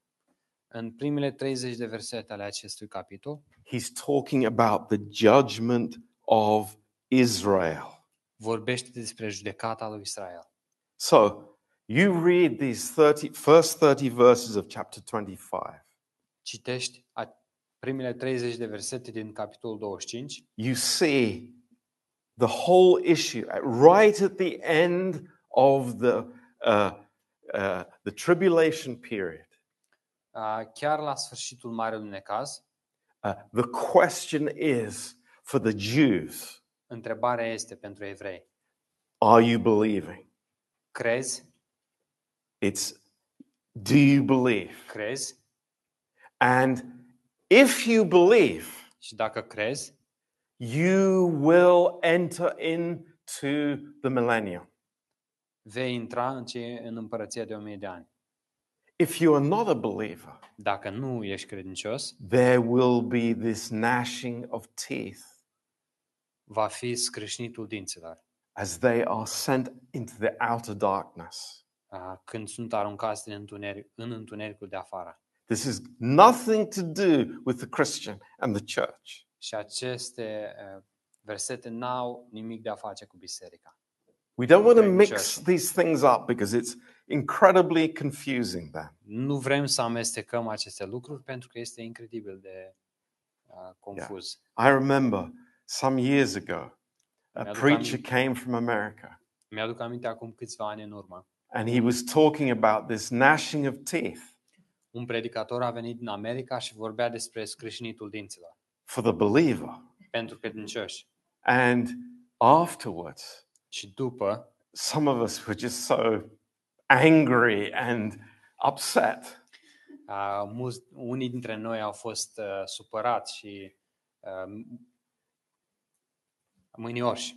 În primele 30 de versete ale acestui capitol, he's talking about the judgment of Israel. vorbește despre judecata lui Israel. So you read these 30, first 30 verses of chapter 25. Citești a- primele 30 de versete din capitolul 25 You see the whole issue uh, right at the end of the, uh, uh, the tribulation period. Uh, chiar la sfârșitul Marelui Necaz, Uh, the question is for the Jews întrebarea este pentru evrei. are you believing? Crezi? It's Do you believe? Crezi? And if you believe, Și dacă crezi, you will enter into the millennium. vei intra în, ce, în împărăția de o mie de ani. If you are not a believer, Dacă nu ești credincios, there will be this gnashing of teeth va fi scrâșnitul dinților. as they are sent into the outer darkness. a, când sunt aruncați din întuneric, în întunericul de afară. This is nothing to do with the Christian and the church. Și aceste uh, versete n-au nimic de a face cu biserica. We don't want to Okay, mix church. these things up because it's incredibly confusing then. Nu vrem să amestecăm aceste lucruri pentru că este incredibil de uh, confuz. I remember some years ago, a Mi-aduc preacher aminte. came from America Mi-aduc aminte acum câțiva ani în urmă. and he was talking about this gnashing of teeth Un predicator a venit din America și vorbea despre scrâșnitul dinților for the believer. pentru credincioși. And afterwards, Și după, some of us were just so angry and upset. uh, mulți, unii dintre noi au fost uh, supărați și uh, mânioși.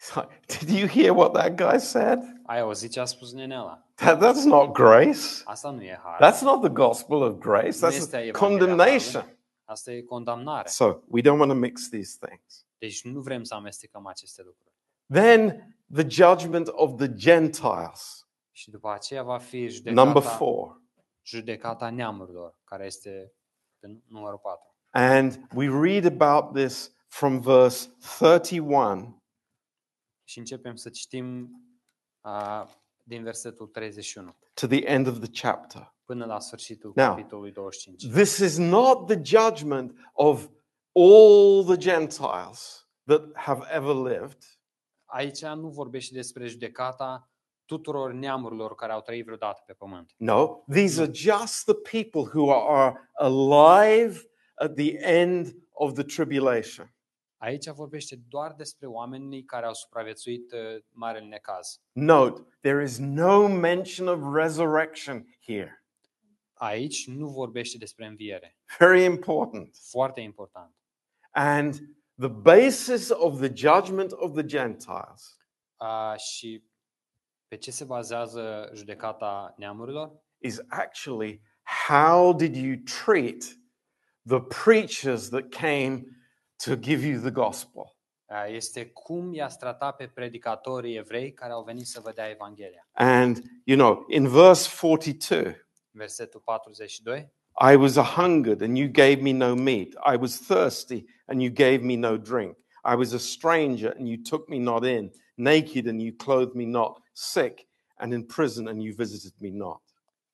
It's like, Did you hear what that guy said? Ai auzit ce a spus nenela? That, that's not grace. Asta nu e har. That's not the gospel of grace. Nu That's Evanghelia condemnation. Asta e condamnare. So we don't want to mix these things. Deci nu vrem să amestecăm aceste lucruri. Then the judgment of the Gentiles. Și după aceea va fi Number four. judecata neamurilor, care este pe numărul 4. And we read about this from verse 31 Și începem să citim uh, din versetul 31 to the end of the chapter. până la sfârșitul Now, capitolului 25. This is not the judgment of all the Gentiles that have ever lived. Aici nu vorbește despre judecata tuturor neamurilor care au trăit vreodată pe pământ. No, these are just the people who are alive at the end of the tribulation. Aici vorbește doar despre oamenii care au supraviețuit uh, marele necaz. Note, there is no mention of resurrection here. Aici nu vorbește despre înviere. Very important. Foarte important. And the basis of the judgment of the Gentiles Uh, și pe ce se bazează judecata neamurilor? is actually how did you treat the preachers that came to give you the gospel? Uh, este cum i-ați tratat pe predicatorii evrei care au venit să vă dea Evanghelia. And, you know, in verse 42, Versetul 42. I was a hungered and you gave me no meat. I was thirsty and you gave me no drink. I was a stranger and you took me not in, naked and you clothed me not, sick and in prison and you visited me not.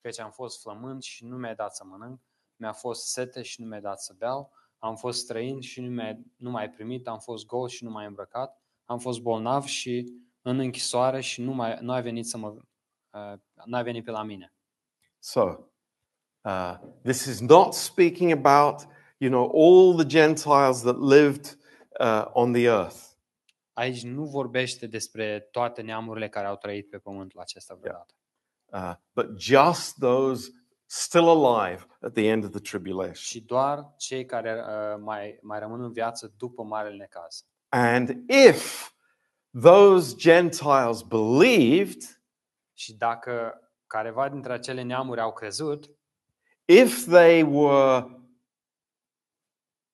Căci am fost flămând și nu mi-ai dat să mănânc, mi-a fost sete și nu mi-ai dat să beau, am fost străin și nu, mi-ai, nu m-ai primit, am fost gol și nu m-ai îmbrăcat, am fost bolnav și în închisoare și nu, mai, nu ai venit să mă... Uh, n-ai venit pe la mine. So, uh, this is not speaking about, you know, all the Gentiles that lived uh, on the earth. Aici nu vorbește despre toate neamurile care au trăit pe pământul acesta vreodată, uh, but just those still alive at the end of the tribulation. ci doar cei care uh, mai, mai rămân în viață după Marele Necaz. And if those Gentiles believed, Și dacă careva dintre acele neamuri au crezut, if they were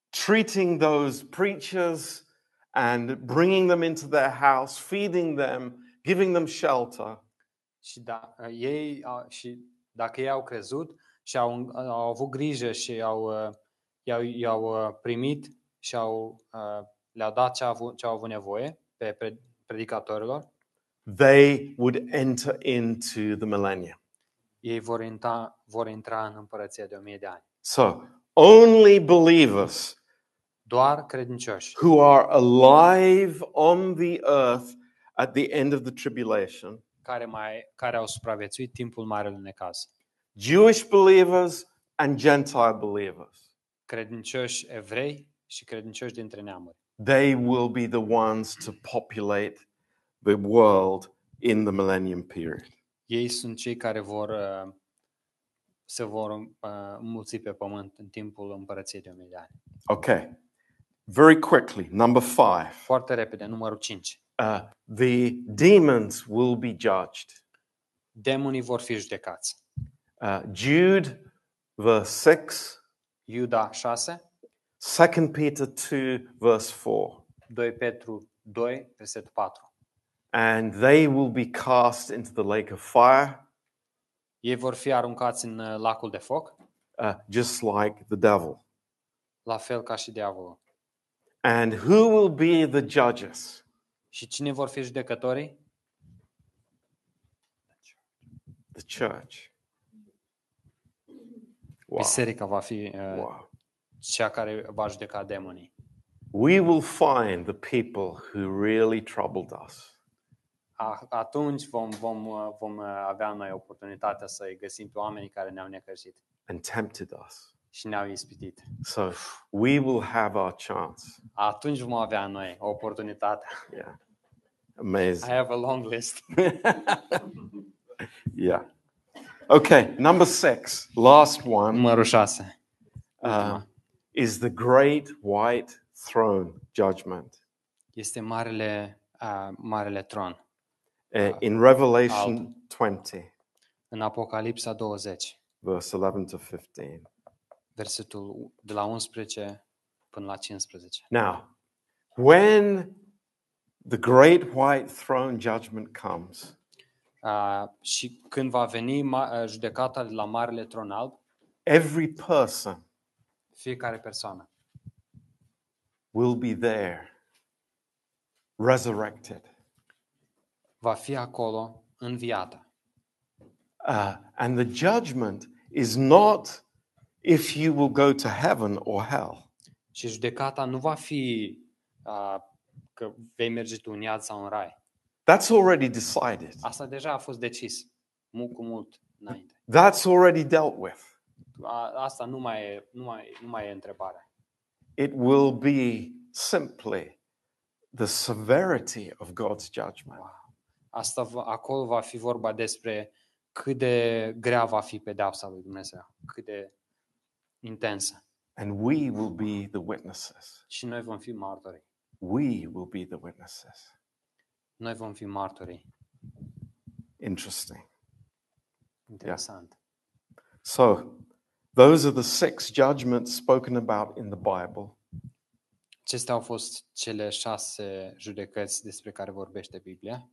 treating those preachers and bringing them into their house, feeding them, giving them shelter, și, da, ei, au- și dacă ei au crezut și au, au avut grijă și au, uh, i-au, i-au uh, primit și au, uh, le-au dat ce au avut, ce au avut nevoie pe pre- predicatorilor, they would enter into the millennium. ei vor intra, vor intra în împărăția de o mie de ani. So, only believers Doar credincioși who are alive on the earth at the end of the tribulation, care, mai, care au supraviețuit timpul Marelui Necaz. Jewish believers and Gentile believers, Credincioși evrei și credincioși dintre neamuri. they will be the ones to populate the world in the millennium period. Ei sunt cei care vor uh, se vor uh, înmulți pe pământ în timpul împărăției de o mii de ani. Okay. Very quickly, number five. Foarte repede, numărul 5. Uh, the demons will be judged. Demonii vor fi judecați. Uh, Jude, verse 6, Iuda 6, 2 Peter 2, verse 4. 2 Petru 2, versetul 4. And they will be cast into the lake of fire, Ei vor fi aruncați în uh, lacul de foc, uh, just like the devil. la fel ca și diavolul. And who will be the judges? Și cine vor fi judecătorii? The church. Wow. Biserica va fi uh, wow. cea care va judeca demonii. We will find the people who really troubled us. A- Atunci vom, vom, uh, vom uh, avea noi oportunitatea să-i găsim pe oamenii care ne-au necăjit and tempted us. și ne-au ispitit. So we will have our chance. Atunci vom avea noi oportunitatea. Yeah. I Amazing. have a long list. yeah. Okay, number six, last one, Numărul 6. uh, is the great white throne judgment. Este marele, uh, marele tron. Uh, in Revelation 20, În Apocalipsa 20, verse 11 to 15. versetul de la 11 până la 15. Now, when the great white throne judgment comes, Uh, și când va veni ma- uh, judecata de la Marele Tron Alb, every person fiecare persoană will be there, resurrected. va fi acolo înviată. Uh, and the judgment is not if you will go to heaven or hell. Și judecata nu va fi uh, că vei merge tu în iad sau în rai. That's already decided. Asta deja a fost decis mult cu mult înainte. That's already dealt with. A, asta nu mai, e, nu, mai, nu mai e întrebarea. It will be simply the severity of God's judgment. Asta va, acolo va fi vorba despre cât de grea va fi pedeapsa lui Dumnezeu, cât de intensă. And we will be the witnesses. Și noi vom fi martorii. We will be the witnesses. Noi vom fi martorii. Interesting. Interesant. So, those are the six judgments spoken about in the Bible. Acestea au fost cele șase judecăți despre care vorbește Biblia.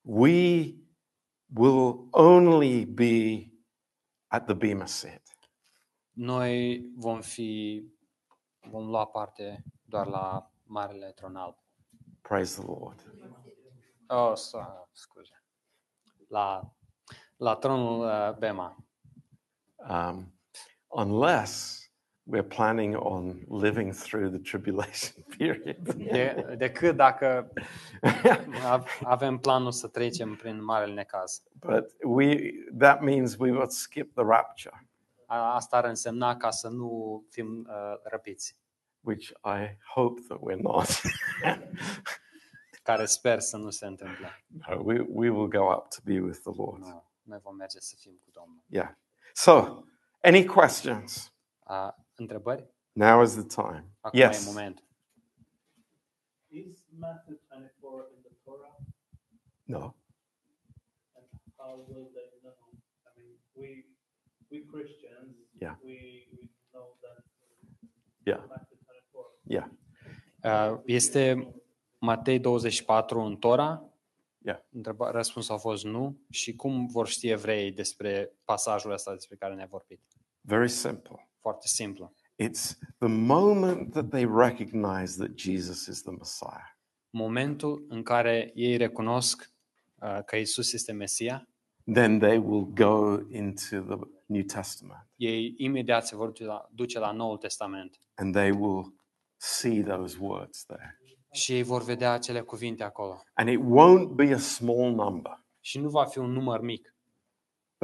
We will only be at the Bema seat. Noi vom fi, vom lua parte doar la Marele Tron Alb. Praise the Lord. Oh, so- scuze. La, la tronul uh, Bema. Um, unless we're planning on living through the tribulation period. De, decât dacă av- avem planul să trecem prin Marele Necaz. but we that means we will skip the rapture, A- Asta ar însemna ca să nu fim uh, răpiți, which I hope that we're not. care sper să nu se întâmple. no, we, we will go up to be with the Lord. Nu, noi vom merge să fim cu Domnul. Yeah. So, any questions? Ah, A, întrebări? Now is the time. Acum e yes. momentul. Is Matthew 24 in the Torah? No. And how will they know? I mean, we we Christians, Yeah. we, we know that Yeah. Matthew 24. Yeah. Uh, Este Matei 24 în Tora? Yeah. Întreba, răspunsul a fost nu. Și cum vor ști evreii despre pasajul ăsta despre care ne-a vorbit? Very simple. Foarte simplu. It's the moment that they recognize that Jesus is the Messiah. Momentul în care ei recunosc uh, că Isus este Mesia, Then they will go into the New Testament ei imediat se vor duce la, duce la Noul Testament and they will see those words there. și ei vor vedea acele cuvinte acolo. And it won't be a small number. Și nu va fi un număr mic.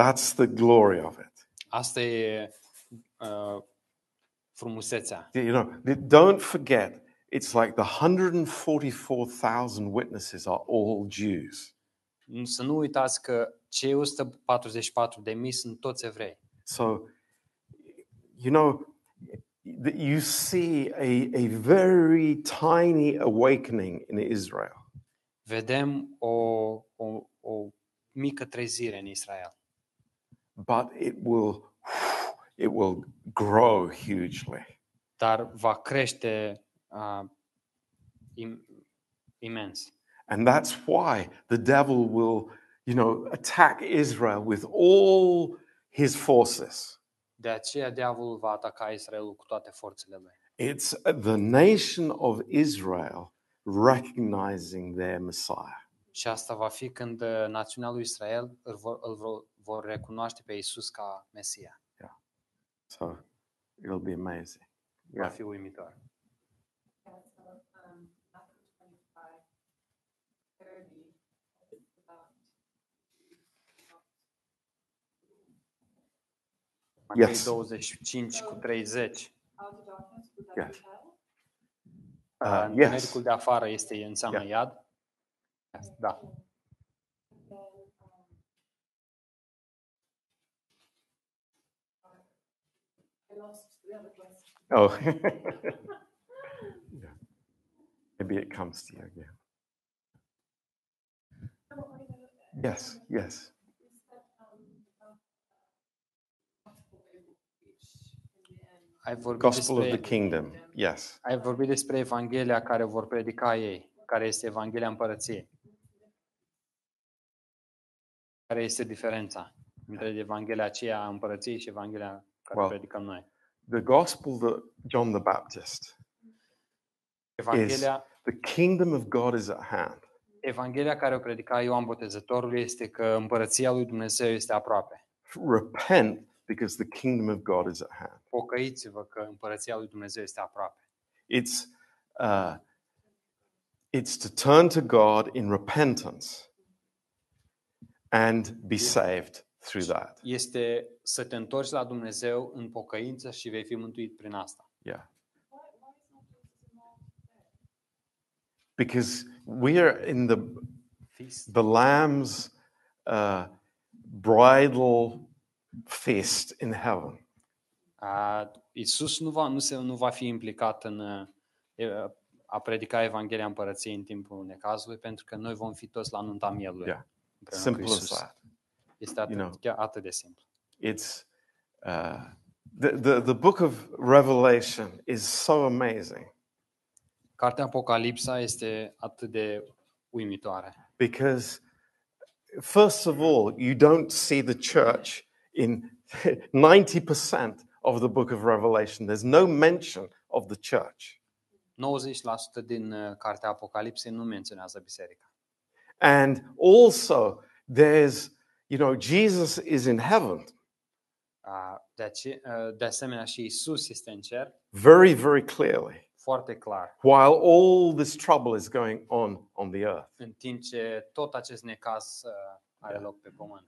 That's the glory of it. Asta e uh, frumusețea. You know, don't forget, it's like the 144,000 witnesses are all Jews. Să nu uitați că cei 144 de mii sunt toți evrei. So, you know, that you see a, a very tiny awakening in Israel. Vedem o, o, o mică trezire în Israel, but it will it will grow hugely dar va crește uh, im, imens. and that's why the devil will you know attack israel with all his forces De aceea diavolul va ataca Israelul cu toate forțele lui. it's the nation of israel recognizing their messiah Și asta va fi când uh, națiunea lui Israel îl vor, îl vor, vor recunoaște pe Isus ca Mesia. so it'll be amazing Va yeah fi uimitor. Yeah, so, um, Matthew twenty-five, thirty, it's about Matei Yes. 25 cu 30. out of darkness, would that Yes. be hell? Uh, uh, Întunericul yes de afară este înseamnă Yeah. iad. Da. And then, um, I lost the other question. oh yeah. maybe it comes to you again No, I know. yes yes Is that, um, about, uh, gospel they will preach in the end? Ai vorbit, gospel of the despre, kingdom yes ai vorbit despre Evanghelia care vor predica ei, care este Evanghelia Împărăției. Care este diferența între Evanghelia aceea a Împărăției și Evanghelia care Well, predicăm noi? the gospel that John the Baptist Evanghelia, the kingdom of God is at hand. Evanghelia care o predica Ioan Botezătorul este că Împărăția lui Dumnezeu este aproape. Repent because the kingdom of God is at hand. Pocăiți-vă că Împărăția lui Dumnezeu este aproape. It's uh, it's to turn to God in repentance and be saved through that. Este să te întorci la Dumnezeu în pocăință și vei fi mântuit prin asta. Yeah, Why, why is not Jesus involved there? because we are in the the Lamb's uh, bridal feast in heaven. A, Iisus nu va, nu, se, nu va fi implicat în uh, e, a predica Evanghelia Împărăției în timpul necazului, pentru că noi vom fi toți la nunta mielului. Yeah. împreună cu Simple as Iisus. that. Este atât, You know. chiar atât de simplu. It's uh, the, the the book of Revelation is so amazing Cartea Apocalipsa este atât de uimitoare. because first of all, you don't see the church in 90% of the book of Revelation. There's no mention of the church. 90% din uh, Cartea Apocalipsei nu menționează biserica. And also, there's, you know, Jesus is in heaven A, De, ace- uh, de asemenea și Isus este în cer, very, very clearly, foarte clar, while all this trouble is going on on the earth. în timp ce tot acest necaz uh, are loc pe pământ.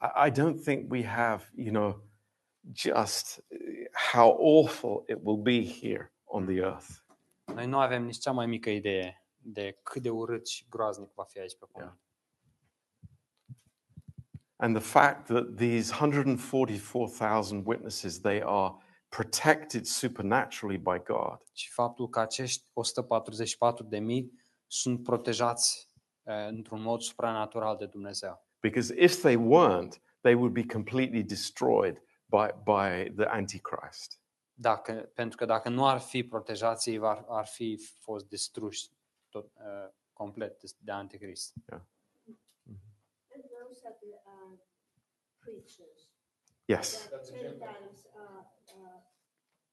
I, I don't think we have, you know, just uh, how awful it will be here on the earth. Noi nu avem nici cea mai mică idee de cât de urât și groaznic va fi aici pe pământ. And the fact that these 144,000 witnesses, they are protected supernaturally by God. Și faptul că acești 144 de mii sunt protejați uh, într-un mod supranatural de Dumnezeu. Because if they weren't, they would be completely destroyed by, by the Antichrist. Dacă, pentru că dacă nu ar fi protejați, ei ar, ar fi fost distruși tot, uh, complet de, de anticrist. And those are the uh, preachers Yes. that Gentiles are uh,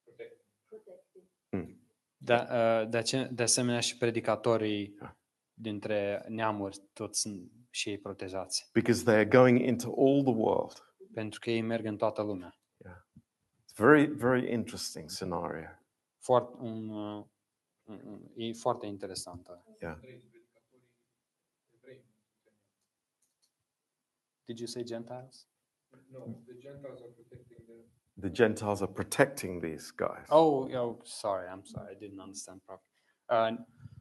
protected. De, uh, de, ace- de asemenea și predicatorii Da. Dintre neamuri toți sunt și ei protejați. Because they are going into all the world. Pentru că ei merg în toată lumea. It's very, very interesting scenario. Foarte, un, uh, un- un- e foarte interesantă. Yeah. Did you say Gentiles? No, the Gentiles are protecting the The Gentiles are protecting these guys. Oh, oh, sorry, I'm sorry, I didn't understand properly. Uh,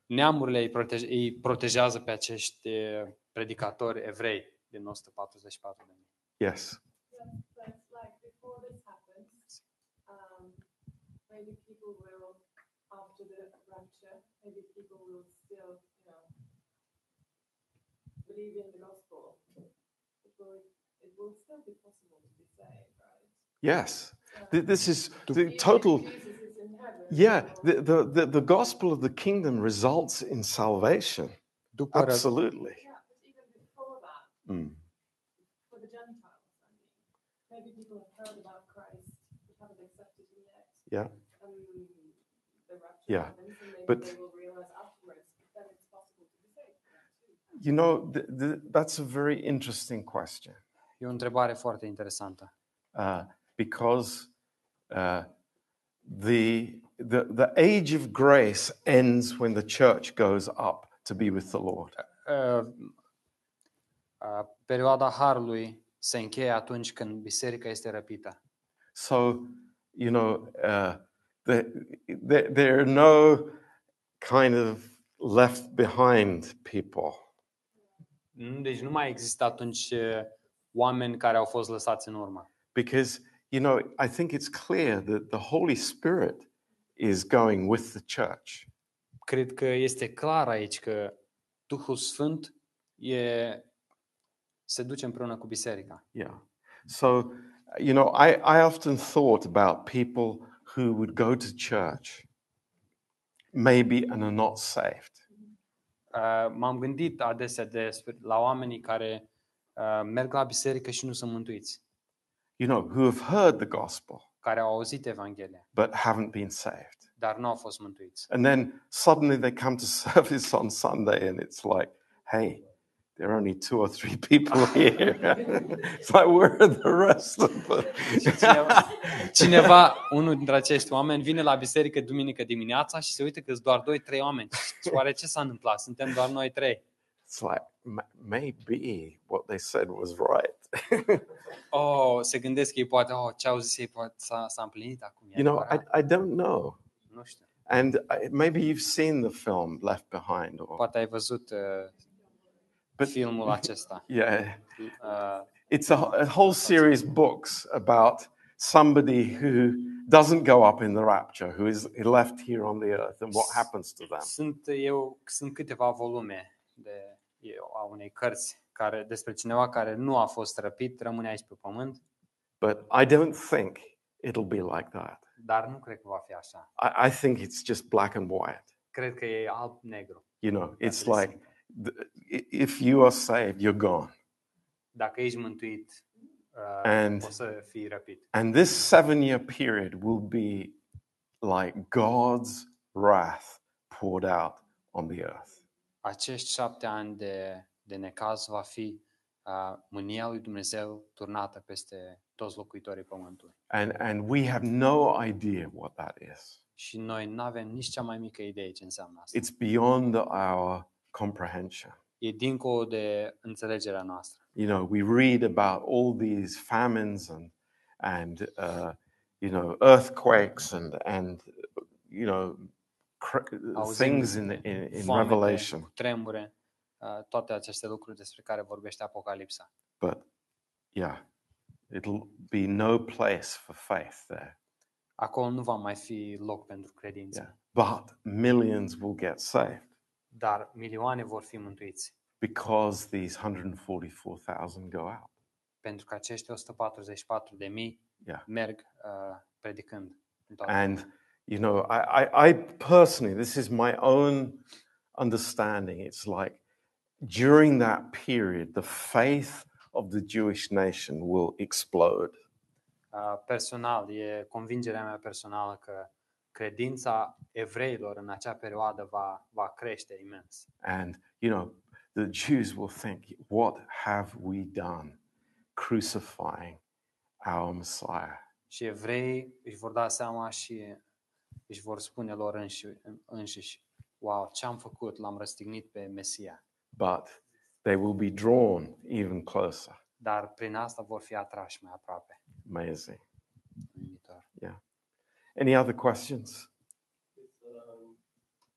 neamurile îi, protege, îi protejează pe acești eh, predicatori evrei din 144 de mii. Yes. Yes. This is the total Yeah, the, the, the, the gospel of the kingdom results in salvation. După, Absolutely. Yeah, but even that, Mm. for the Gentiles, I mean, maybe people have heard about Christ but haven't accepted him yet. Yeah. And Yeah, happens, and maybe but- they will realize afterwards that it's possible to be saved. for them too. You know, th- th- that's a very interesting question E o întrebare foarte interesantă. uh, because uh, the, the, the age of grace ends when the church goes up to be with the Lord. Uh, uh, perioada harului se încheie atunci când biserica este răpită. So, you know, uh, the, there, there are no kind of left behind people. Mm, Deci nu mai există atunci uh, oameni care au fost lăsați în urmă. Because, you know, I think it's clear that the Holy Spirit is going with the church. Cred că este clar aici că Duhul Sfânt e, se duce împreună cu biserica. Yeah. So, you know, I, I often thought about people who would go to church, maybe, and are not saved. Uh, M-am gândit adesea despre, la oamenii care uh, merg la biserică și nu sunt mântuiți, You know, who have heard the gospel, care au auzit Evanghelia, but haven't been saved. dar nu au fost mântuiți. And then suddenly they come to service on Sunday and it's like, hey, there are only two or three people here. it's like, where are the rest of them? Și cineva, cineva, unul dintre acești oameni, vine la biserică duminică dimineața și se uită că sunt doar doi, trei oameni. Și oare ce s-a întâmplat? Suntem doar noi trei. It's like, "M- maybe what they said was right. Oh, se gândesc că ei poate, oh, ce au zis ei poate s-a, s-a împlinit acum. You know. I, I don't know. Nu știu. And I, maybe you've seen the film Left Behind, or Poate ai văzut uh, But- filmul acesta. yeah, Uh, it's a, a whole series of books about somebody who doesn't go up in the rapture, who is left here on the earth, and what happens to them. sunt, eu, sunt câteva volume de, a unei cărți care, despre cineva care nu a fost răpit, rămâne aici pe pământ, But I don't think it'll be like that. dar nu cred că va fi așa. I, I think it's just black and white. Cred că e alb-negru. You know, it's like if you are saved, you're gone. Dacă ești mântuit, uh, And- o să fii răpit. And this seven year period will be like God's wrath poured out on the earth. Acești șapte ani de, de necaz va fi uh, mânia lui Dumnezeu turnată peste toți locuitorii pământului. And, and we have no idea what that is. Și noi nu avem nici cea mai mică idee ce înseamnă asta. It's beyond our comprehension. E dincolo de înțelegerea noastră. You know, we read about all these famines and, and uh, you know, earthquakes and, and you know, cr- Auzim things in, in, in Foamete, Revelation. tremure, uh, toate aceste lucruri despre care vorbește Apocalipsa. But yeah, it'll be no place for faith there. Acolo nu va mai fi loc pentru credință, Yeah. But millions will get saved dar milioane vor fi mântuiți. because these 144,000 go out. Pentru că acești 144 de mii Yeah. merg uh, predicând. În toată And, lumea. You know, I, I, I personally, this is my own understanding. It's like during that period, the faith of the Jewish nation will explode. Uh, personal, e convingerea mea personală că credința evreilor în acea perioadă va, va crește imens. And, you know, the Jews will think, what have we done crucifying our Messiah? Și evreii își vor da seama și își vor spune lor înși, înșiși, wow, ce am făcut, l-am răstignit pe Mesia. But they will be drawn even closer. Dar prin asta vor fi atrași mai aproape Amazing. în viitor. Any other questions? This um,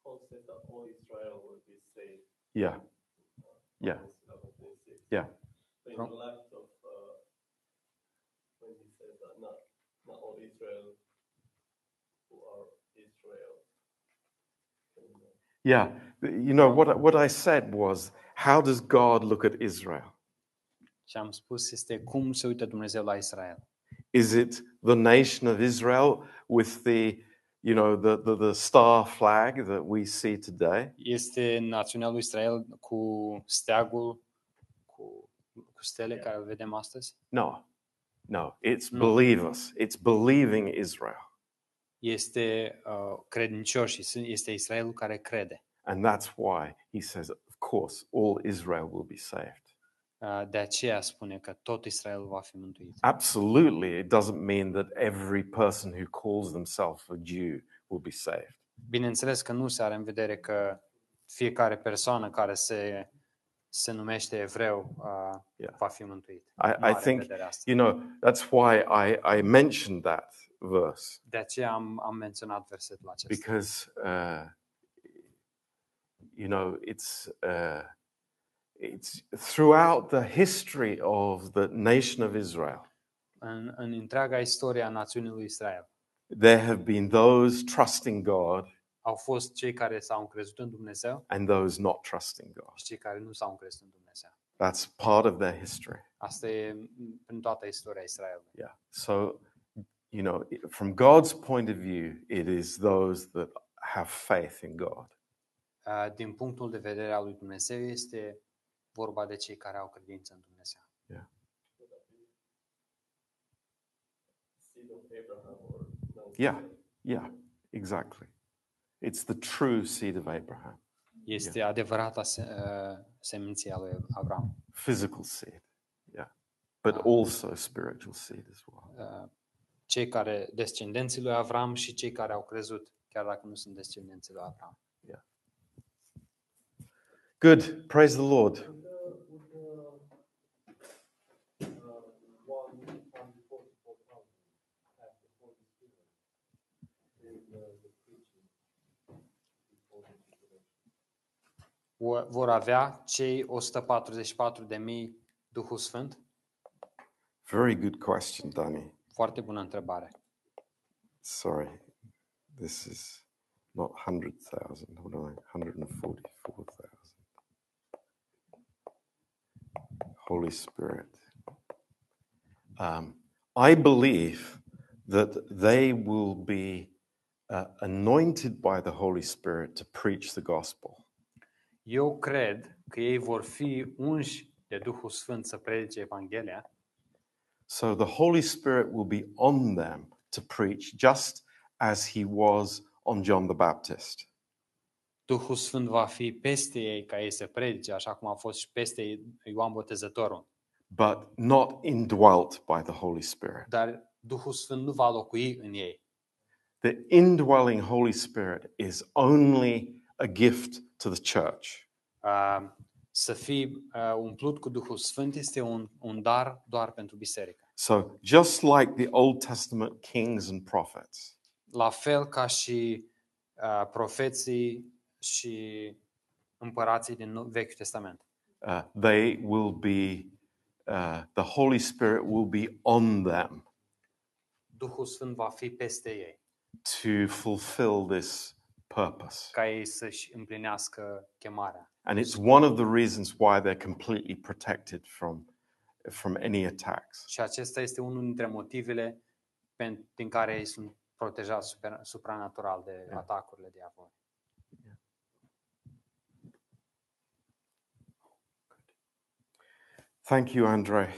concept that all Israel will be saved. Yeah. Yeah. Romans 11:26. Yeah. So in From- the light of uh, when he says that not not all Israel who Yeah. You know, what, I- what I said was, how does God look at Israel? Ce am spus este cum se uită Dumnezeu la Israel. Is it the nation of Israel with the, you know, the, the, the star flag that we see today? Este națiunea lui Israel cu steagul, cu, cu stele care vedem astăzi? No. No. It's No. believers. It's believing Israel. Este uh, credincioșii, sunt- este Israelul care crede. And that's why he says, of course, all Israel will be saved. Uh, de aceea spune că tot Israelul va fi mântuit. Absolutely, it doesn't mean that every person who calls themselves a Jew will be saved. Bineînțeles că nu se are în vedere că fiecare persoană care se, se numește evreu uh, Yeah. va fi mântuit. I, Nu I are în think, vedere asta. you know, that's why I, I mentioned that verse De aceea am, am menționat versetul acesta. because, uh, you know, it's, uh, it's throughout the history of the nation of Israel, În, în întreaga istorie a națiunii lui Israel there have been those trusting God au fost cei care s-au încrezut în Dumnezeu and those not trusting God. și cei care nu s-au încrezut în Dumnezeu. That's part of their history. Asta e m, prin toată istoria Israelului. Yeah. So, you know, from God's point of view, it is those that have faith in God. Uh, Din punctul de vedere al lui Dumnezeu este vorba de cei care au credință în Dumnezeu. Yeah. Yeah. Exactly. It's the true seed of Abraham, Este adevărata se, uh, seminția lui Avram. physical seed. Yeah. But Ah. also spiritual seed as well. Uh, Cei care, descendenții lui Avram și cei care au crezut, chiar dacă nu sunt descendenții lui Avram. Good. Praise the Lord. Would the, would the, uh, one hundred forty-four thousand have the Holy Spirit in the, the preaching before the tribulation? Vor vor avea cei 144 de mii Duhul Sfânt? Very good question, Danny. Foarte bună întrebare. Sorry. This is not 100,000. What am I? 144,000. Holy Spirit. Um, I believe that they will be uh, anointed by the Holy Spirit to preach the gospel. Eu cred că ei vor fi unși de Duhul Sfânt să predice Evanghelia, So the Holy Spirit will be on them to preach just as he was on John the Baptist. Duhul Sfânt va fi peste ei ca ei să predice, așa cum a fost și peste Ioan Botezătorul. but not indwelt by the Holy Spirit. Dar Duhul Sfânt nu va locui în ei. The indwelling Holy Spirit is only a gift to the church. Uh, Să fii uh, umplut cu Duhul Sfânt este un, un dar doar pentru biserică. So, just like the Old Testament kings and prophets, La fel ca și uh, profeții și împărații din Nou- Vechiul Testament. uh, they will be, uh, the Holy Spirit will be on them Duhul Sfânt va fi peste ei, to fulfill this purpose. ca ei să-și împlinească chemarea. And it's one of the reasons why they're completely protected from, from any attacks. Și acesta este unul dintre motivele pen- din care ei sunt protejați super, supranatural de Da. atacurile diavolului. Thank you, Andre.